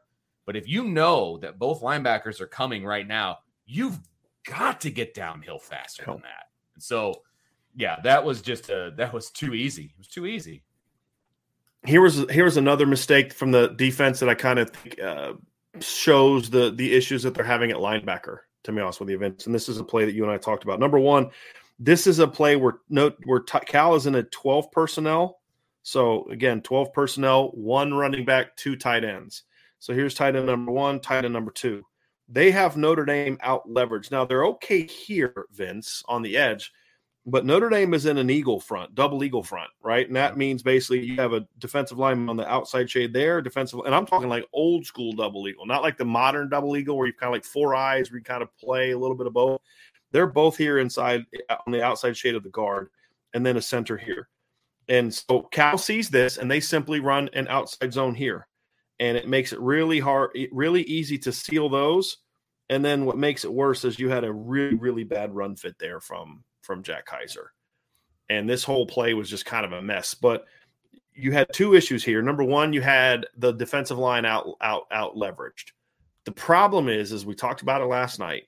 But if you know that both linebackers are coming right now, you've got to get downhill faster than that. And so, yeah, that was just a that was too easy. It was too easy. Here was here was another mistake from the defense that I kind of think uh, shows the the issues that they're having at linebacker. To be honest with you, Vince, and this is a play that you and I talked about. Number one, this is a play where note where T- Cal is in a twelve personnel. So again, twelve personnel, one running back, two tight ends. So here's tight end number one, tight end number two. They have Notre Dame out leverage. Now they're okay here, Vince, on the edge, but Notre Dame is in an eagle front, double eagle front, right? And that means basically you have a defensive lineman on the outside shade there, defensive, and I'm talking like old school double eagle, not like the modern double eagle where you've kind of like four eyes, where you kind of play a little bit of both. They're both here inside uh, on the outside shade of the guard, and then a center here. And so Cal sees this, and they simply run an outside zone here, and it makes it really hard, really easy to seal those. And then what makes it worse is you had a really, really bad run fit there from from Jack Kiser, and this whole play was just kind of a mess. But you had two issues here. Number one, you had the defensive line out out out leveraged. The problem is, as we talked about it last night,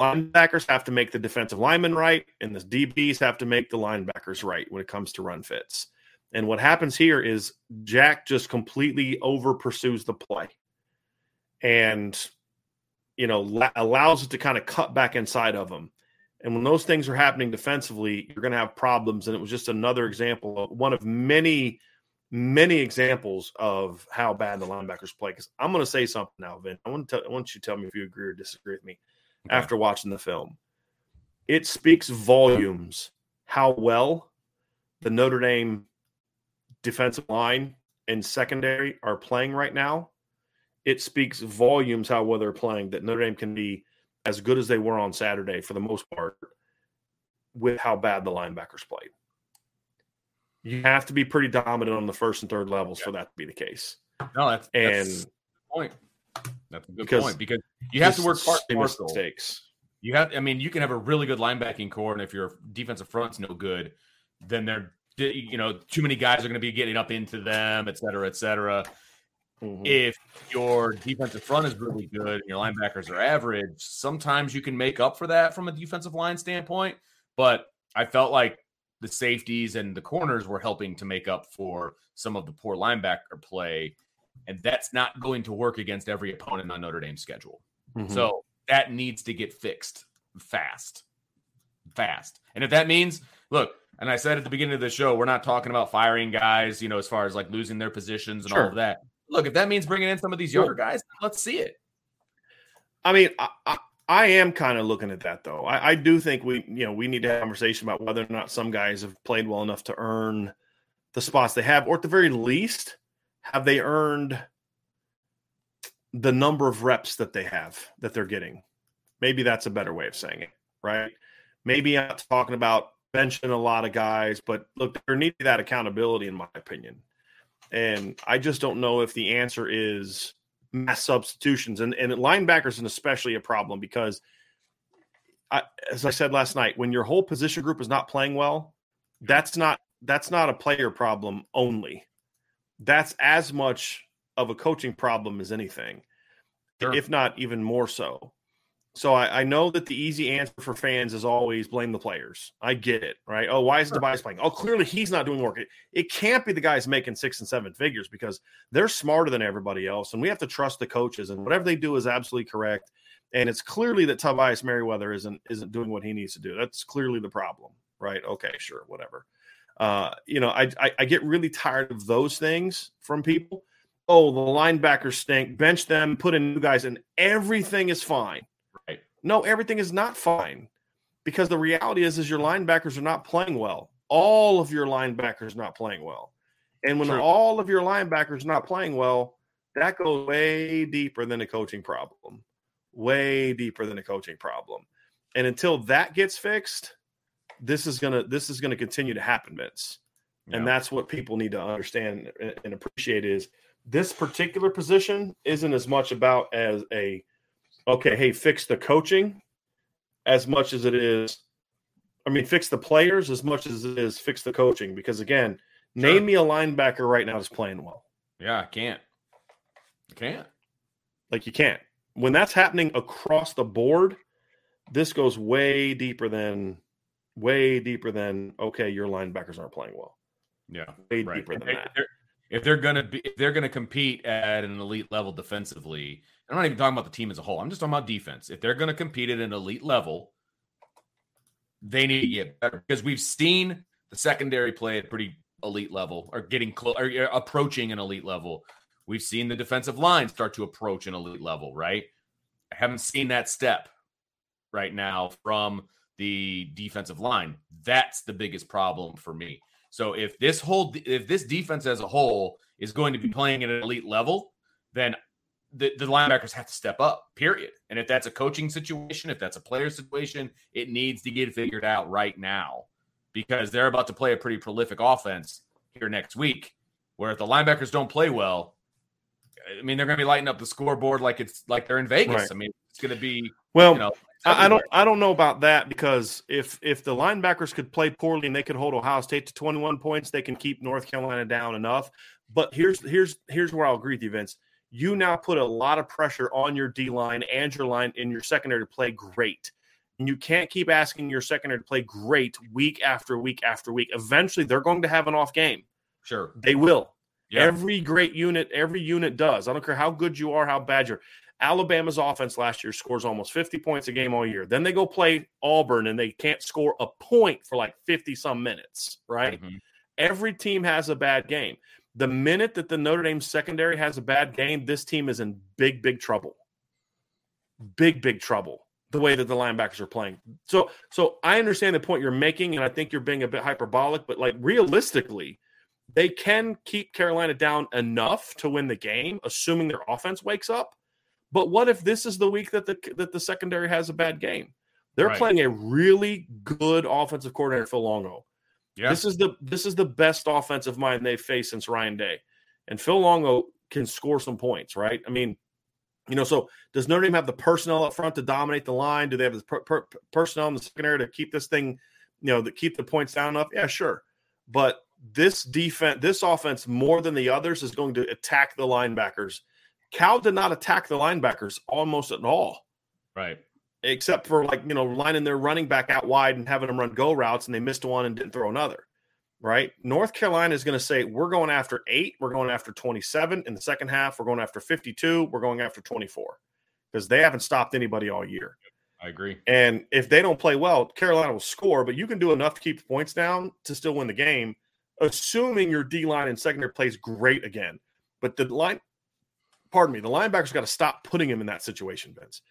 linebackers have to make the defensive linemen right, and the DBs have to make the linebackers right when it comes to run fits. And what happens here is Jack just completely over pursues the play and, you know, la- allows it to kind of cut back inside of him. And when those things are happening defensively, you're going to have problems. And it was just another example of one of many, many examples of how bad the linebackers play. Because I'm going to say something now, Vin. I want, to tell, I want you to tell me if you agree or disagree with me. After watching the film. It speaks volumes how well the Notre Dame defensive line and secondary are playing right now. It speaks volumes how well they're playing that Notre Dame can be as good as they were on Saturday for the most part with how bad the linebackers played. You have to be pretty dominant on the first and third levels yeah. for that to be the case. No, that's and that's point. That's a good because point because you have to work part mistakes. You have, I mean, you can have a really good linebacking core, and if your defensive front's no good, then they're, you know, too many guys are going to be getting up into them, et cetera, et cetera. Mm-hmm. If your defensive front is really good and your linebackers are average, sometimes you can make up for that from a defensive line standpoint. But I felt like the safeties and the corners were helping to make up for some of the poor linebacker play. And that's not going to work against every opponent on Notre Dame's schedule. Mm-hmm. So that needs to get fixed fast. Fast. And if that means, look, and I said at the beginning of the show, we're not talking about firing guys, you know, as far as like losing their positions and sure. all of that look, if that means bringing in some of these younger guys, let's see it. I mean, I, I, I am kind of looking at that though. I, I, do think we, you know, we need to have a conversation about whether or not some guys have played well enough to earn the spots they have, or at the very least, have they earned the number of reps that they have that they're getting. Maybe that's a better way of saying it, right? Maybe I'm not talking about benching a lot of guys, but look, there needs that accountability, in my opinion. And I just don't know if the answer is mass substitutions. And, and linebackers is especially a problem because, I, as I said last night, when your whole position group is not playing well, that's not that's not a player problem only. That's as much of a coaching problem as anything, sure. if not even more so. So I, I, know that the easy answer for fans is always blame the players. I get it, right? Oh, why is sure. Tobias playing? Oh, clearly he's not doing work. It, it can't be the guys making six and seven figures because they're smarter than everybody else, and we have to trust the coaches. And whatever they do is absolutely correct. And it's clearly that Tobias Merriweather isn't isn't doing what he needs to do. That's clearly the problem, right? Okay, sure, whatever. Uh, you know, I, I I get really tired of those things from people. Oh, the linebackers stink. Bench them, put in new guys, and everything is fine Right? no, everything is not fine because the reality is is your linebackers are not playing well. All of your linebackers not playing well. And when True. all of your linebackers not playing well, that goes way deeper than a coaching problem. Way deeper than a coaching problem. And until that gets fixed, this is gonna this is gonna continue to happen, Vince. Yeah. And that's what people need to understand and appreciate is this particular position isn't as much about as a okay, hey, fix the coaching as much as it is. I mean, fix the players as much as it is fix the coaching. Because again, sure. name me a linebacker right now that's playing well. Yeah, I can't. I can't. Like you can't. When that's happening across the board, this goes way deeper than way deeper than okay, your linebackers aren't playing well. Yeah, way right. deeper than that if they're gonna be if they're gonna compete at an elite level defensively, I'm not even talking about the team as a whole. I'm just talking about defense. If they're gonna compete at an elite level, they need to get better because we've seen the secondary play at pretty elite level or getting close or approaching an elite level. We've seen the defensive line start to approach an elite level, right? I haven't seen that step right now from the defensive line. That's the biggest problem for me. So if this whole if this defense as a whole is going to be playing at an elite level, then the, the linebackers have to step up, period. And if that's a coaching situation, if that's a player situation, it needs to get figured out right now because they're about to play a pretty prolific offense here next week. Where if the linebackers don't play well, I mean, they're going to be lighting up the scoreboard like it's like they're in Vegas. Right. I mean, it's going to be well. You know, I don't I don't know about that because if if the linebackers could play poorly and they could hold Ohio State to 21 points, they can keep North Carolina down enough. But here's here's here's where I'll agree with you, Vince. you now put a lot of pressure on your D line and your line in your secondary to play great. And you can't keep asking your secondary to play great week after week after week. Eventually, they're going to have an off game. Sure. They will. Yeah. Every great unit, every unit does. I don't care how good you are, how bad you're. Alabama's offense last year scores almost 50 points a game all year. Then they go play Auburn and they can't score a point for like 50 some minutes, right? Mhm. Every team has a bad game. The minute that the Notre Dame secondary has a bad game, this team is in big, big trouble. Big, big trouble. The way that the linebackers are playing. So, so I understand the point you're making, and I think you're being a bit hyperbolic, but like realistically, they can keep Carolina down enough to win the game, assuming their offense wakes up. But what if this is the week that the that the secondary has a bad game? They're Right. playing a really good offensive coordinator, Phil Longo. Yeah. This is the this is the best offensive mind they've faced since Ryan Day, and Phil Longo can score some points, right? I mean, you know, so does Notre Dame have the personnel up front to dominate the line? Do they have the per, per, personnel in the secondary to keep this thing, you know, to keep the points down enough? Yeah, sure. But this defense, this offense, more than the others, is going to attack the linebackers. Cal did not attack the linebackers almost at all right. except for like you know lining their running back out wide and having them run go routes and they missed one and didn't throw another right north carolina is going to say we're going after eight we're going after 27 in the second half we're going after 52 we're going after 24 because they haven't stopped anybody all year I agree. and if they don't play well carolina will score but you can do enough to keep the points down to still win the game assuming your d line and secondary plays great again but the line pardon me the linebackers got to stop putting him in that situation vince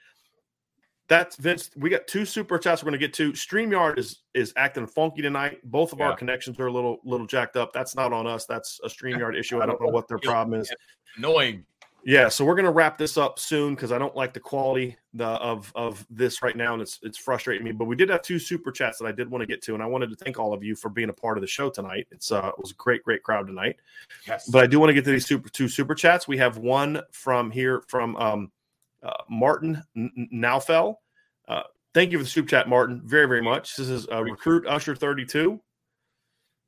that's Vince. We got two super chats we're going to get to. Streamyard is is acting funky tonight. Both of Yeah. our connections are a little little jacked up. That's not on us. That's a <laughs> Streamyard issue. I don't know what their problem is. Annoying. Yeah, so we're going to wrap this up soon because I don't like the quality the, of of this right now, and it's it's frustrating me. But we did have two super chats that I did want to get to, and I wanted to thank all of you for being a part of the show tonight. It's uh, it was a great great crowd tonight. Yes. But I do want to get to these super two super chats. We have one from here from um, uh, Martin Naufel. Uh, thank you for the super chat, Martin, very very much. This is uh, recruit Usher thirty two.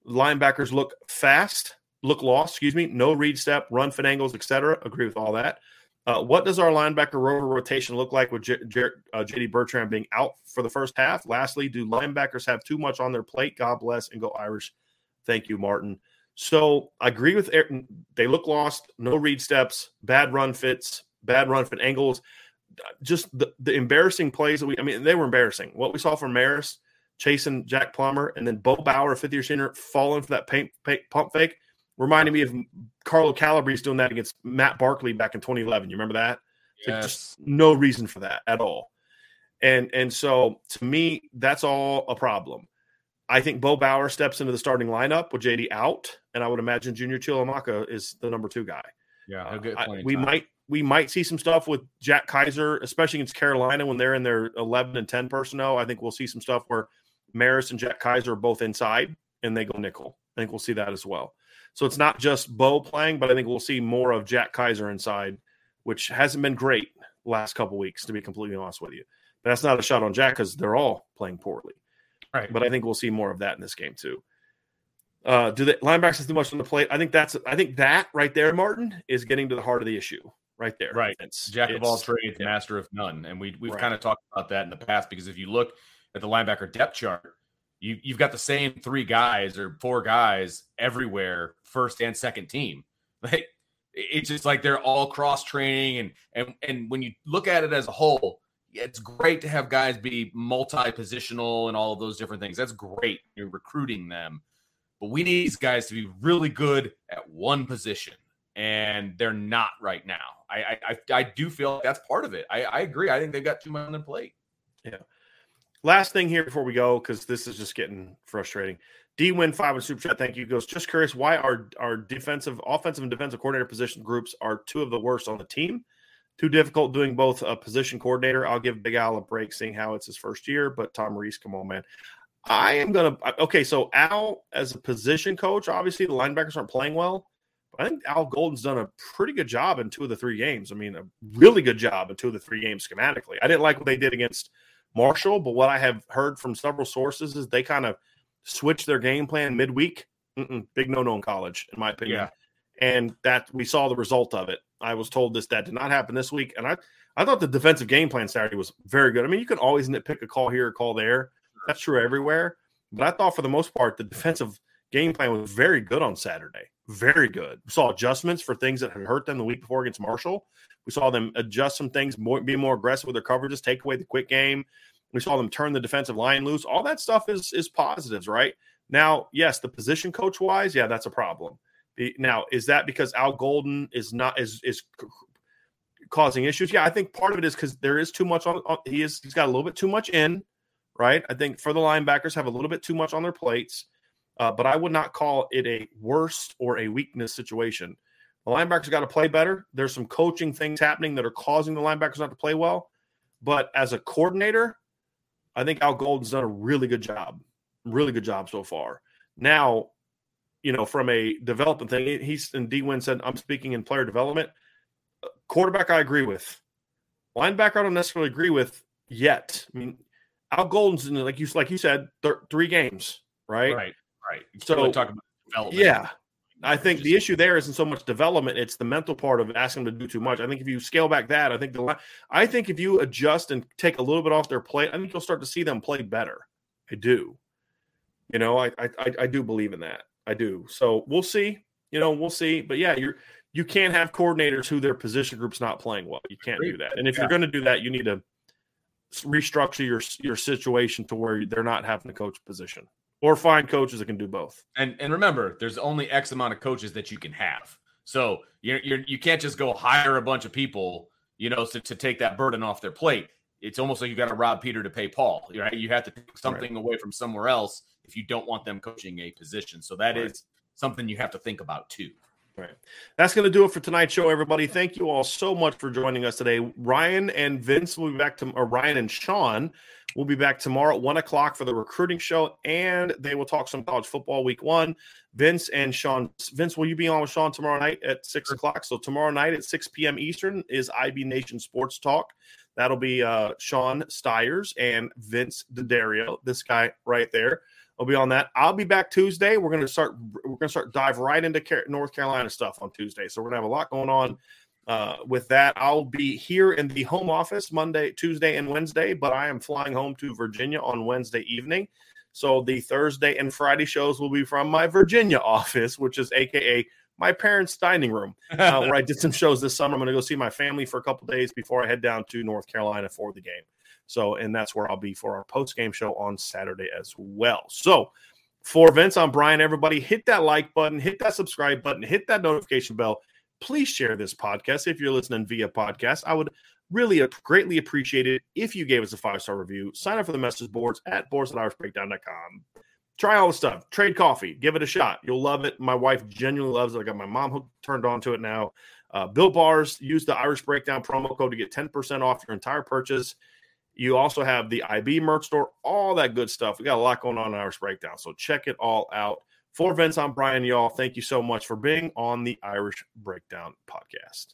Linebackers look fast, look lost. Excuse me. No read step, run fit angles, etc. Agree with all that. Uh, what does our linebacker rover rotation look like with J- J- uh, JD Bertrand being out for the first half? Lastly, do linebackers have too much on their plate? God bless and go Irish. Thank you, Martin. So I agree with Aaron. They look lost, no read steps, bad run fits, bad run fit angles. Just the, the embarrassing plays that we, I mean, they were embarrassing. What we saw from Maris chasing Jack Plummer and then Bo Bauer, fifth year senior, falling for that paint, paint, pump fake reminded me of Carlo Calabrese doing that against Matt Barkley back in 2011. You remember that? Like just no reason for that at all. And and so to me, that's all a problem. I think Bo Bauer steps into the starting lineup with JD out, and I would imagine Junior Chilamaka is the number two guy. Yeah. Uh, get I- we might we might see some stuff with Jack Kiser, especially against Carolina when they're in their 11 and 10 personnel. I think we'll see some stuff where Maris and Jack Kiser are both inside and they go nickel. I think we'll see that as well. So it's not just Bo playing, but I think we'll see more of Jack Kiser inside, which hasn't been great last couple weeks, to be completely honest with you. But that's not a shot on Jack because they're all playing poorly. Right. But I think we'll see more of that in this game too. Uh, do the linebackers too much on the plate? I think that's I think that right there, Martin, is getting to the heart of the issue right there. Right. Vince. Jack of all trades, yeah. master of none. And we we've Right. kind of talked about that in the past because if you look at the linebacker depth chart, you you've got the same three guys or four guys everywhere, first and second team. <laughs> Like it's just like they're all cross training and and and when you look at it as a whole, it's great to have guys be multi-positional and all of those different things. That's great. You're recruiting them. But we need these guys to be really good at one position and they're not right now. I I, I, do feel like that's part of it. I, I agree. I think they've got too much on their plate. Last thing here before we go, because this is just getting frustrating. D win five and super chat. Thank you. Goes just curious why our our defensive, offensive, and defensive coordinator position groups are two of the worst on the team. Too difficult doing both a position coordinator. I'll give Big Al a break, seeing how it's his first year. But Tom Rees, come on, man. I am gonna okay. So Al, as a position coach, obviously the linebackers aren't playing well. I think Al Golden's done a pretty good job in two of the three games. I mean, a really good job in two of the three games schematically. I didn't like what they did against Marshall, but what I have heard from several sources is they kind of switched their game plan midweek. Mm-mm, big no no in college, in my opinion. Yeah. And that we saw the result of it I was told this that did not happen this week, and I I thought the defensive game plan Saturday was very good. I mean, you can always nitpick a call here, a call there. That's true everywhere. But I thought for the most part, the defensive game plan was very good on Saturday. Very good. We saw adjustments for things that had hurt them the week before against Marshall. We saw them adjust some things, more, be more aggressive with their coverages, take away the quick game. We saw them turn the defensive line loose. All that stuff is is positives, right? Now, yes, the position coach wise, yeah, that's a problem. Now, is that because Al Golden is not is is causing issues? Yeah, I think part of it is because there is too much on, on. He is he's got a little bit too much in, right? I think for the linebackers have a little bit too much on their plates, uh, but I would not call it a worst or a weakness situation. The linebackers got to play better. There's some coaching things happening that are causing the linebackers not to play well, but as a coordinator, I think Al Golden's done a really good job, really good job so far. Now, you know, from a development thing, he's and D Win said, I'm speaking in player development. Quarterback, I agree with. Linebacker, I don't necessarily agree with yet. I mean, Al Golden's in, like you like you said, th- three games, right? Right, right. You so really talk about development. Yeah. I think the issue there isn't so much development; it's the mental part of asking them to do too much. I think if you scale back that, I think the I think if you adjust and take a little bit off their plate, I think you'll start to see them play better. I do. You know, I I I do believe in that. I do. So we'll see. You know, we'll see. But yeah, you're you can't have coordinators who their position group's not playing well. You can't do that. And if yeah. you're going to do that, you need to restructure your your situation to where they're not having to coach position or find coaches that can do both. And and remember, there's only X amount of coaches that you can have. So you're, you're you can't just go hire a bunch of people, you know, to, to take that burden off their plate. It's almost like you got to rob Peter to pay Paul, right? You have to take something right. away from somewhere else if you don't want them coaching a position. So that right. is something you have to think about too. Right. That's going to do it for tonight's show, everybody. Thank you all so much for joining us today. Ryan and Vince will be back to, or Ryan and Sean will be back tomorrow at one o'clock for the recruiting show, and they will talk some college football week one. Vince and Sean, Vince, will you be on with Sean tomorrow night at six o'clock? So tomorrow night at six p.m. Eastern is IB Nation Sports Talk. That'll be uh, Sean Stiers and Vince D'Addario, this guy right there. I'll be on that. I'll be back Tuesday. We're to start. We're to start dive right into North Carolina stuff on Tuesday. So we're to have a lot going on uh, with that. I'll be here in the home office Monday, Tuesday, and Wednesday, but I am flying home to Virginia on Wednesday evening. So the Thursday and Friday shows will be from my Virginia <laughs> office, which is AKA my parents' dining room, uh, where I did some shows this summer. I'm going to go see my family for a couple days before I head down to North Carolina for the game. So, and that's where I'll be for our post game show on Saturday as well. So, for Vince, I'm Brian. Everybody, hit that like button, hit that subscribe button, hit that notification bell. Please share this podcast if you're listening via podcast. I would really greatly appreciate it if you gave us a five star review. Sign up for the message boards at boards.irishbreakdown.com. Try all the stuff. Trade coffee. Give it a shot. You'll love it. My wife genuinely loves it. I got my mom hooked, turned on to it now. Uh, Built Bars. Use the Irish Breakdown promo code to get 10% off your entire purchase. You also have the IB merch store, all that good stuff. We got a lot going on in Irish Breakdown. So check it all out. For Vince, I'm Brian, y'all. Thank you so much for being on the Irish Breakdown podcast.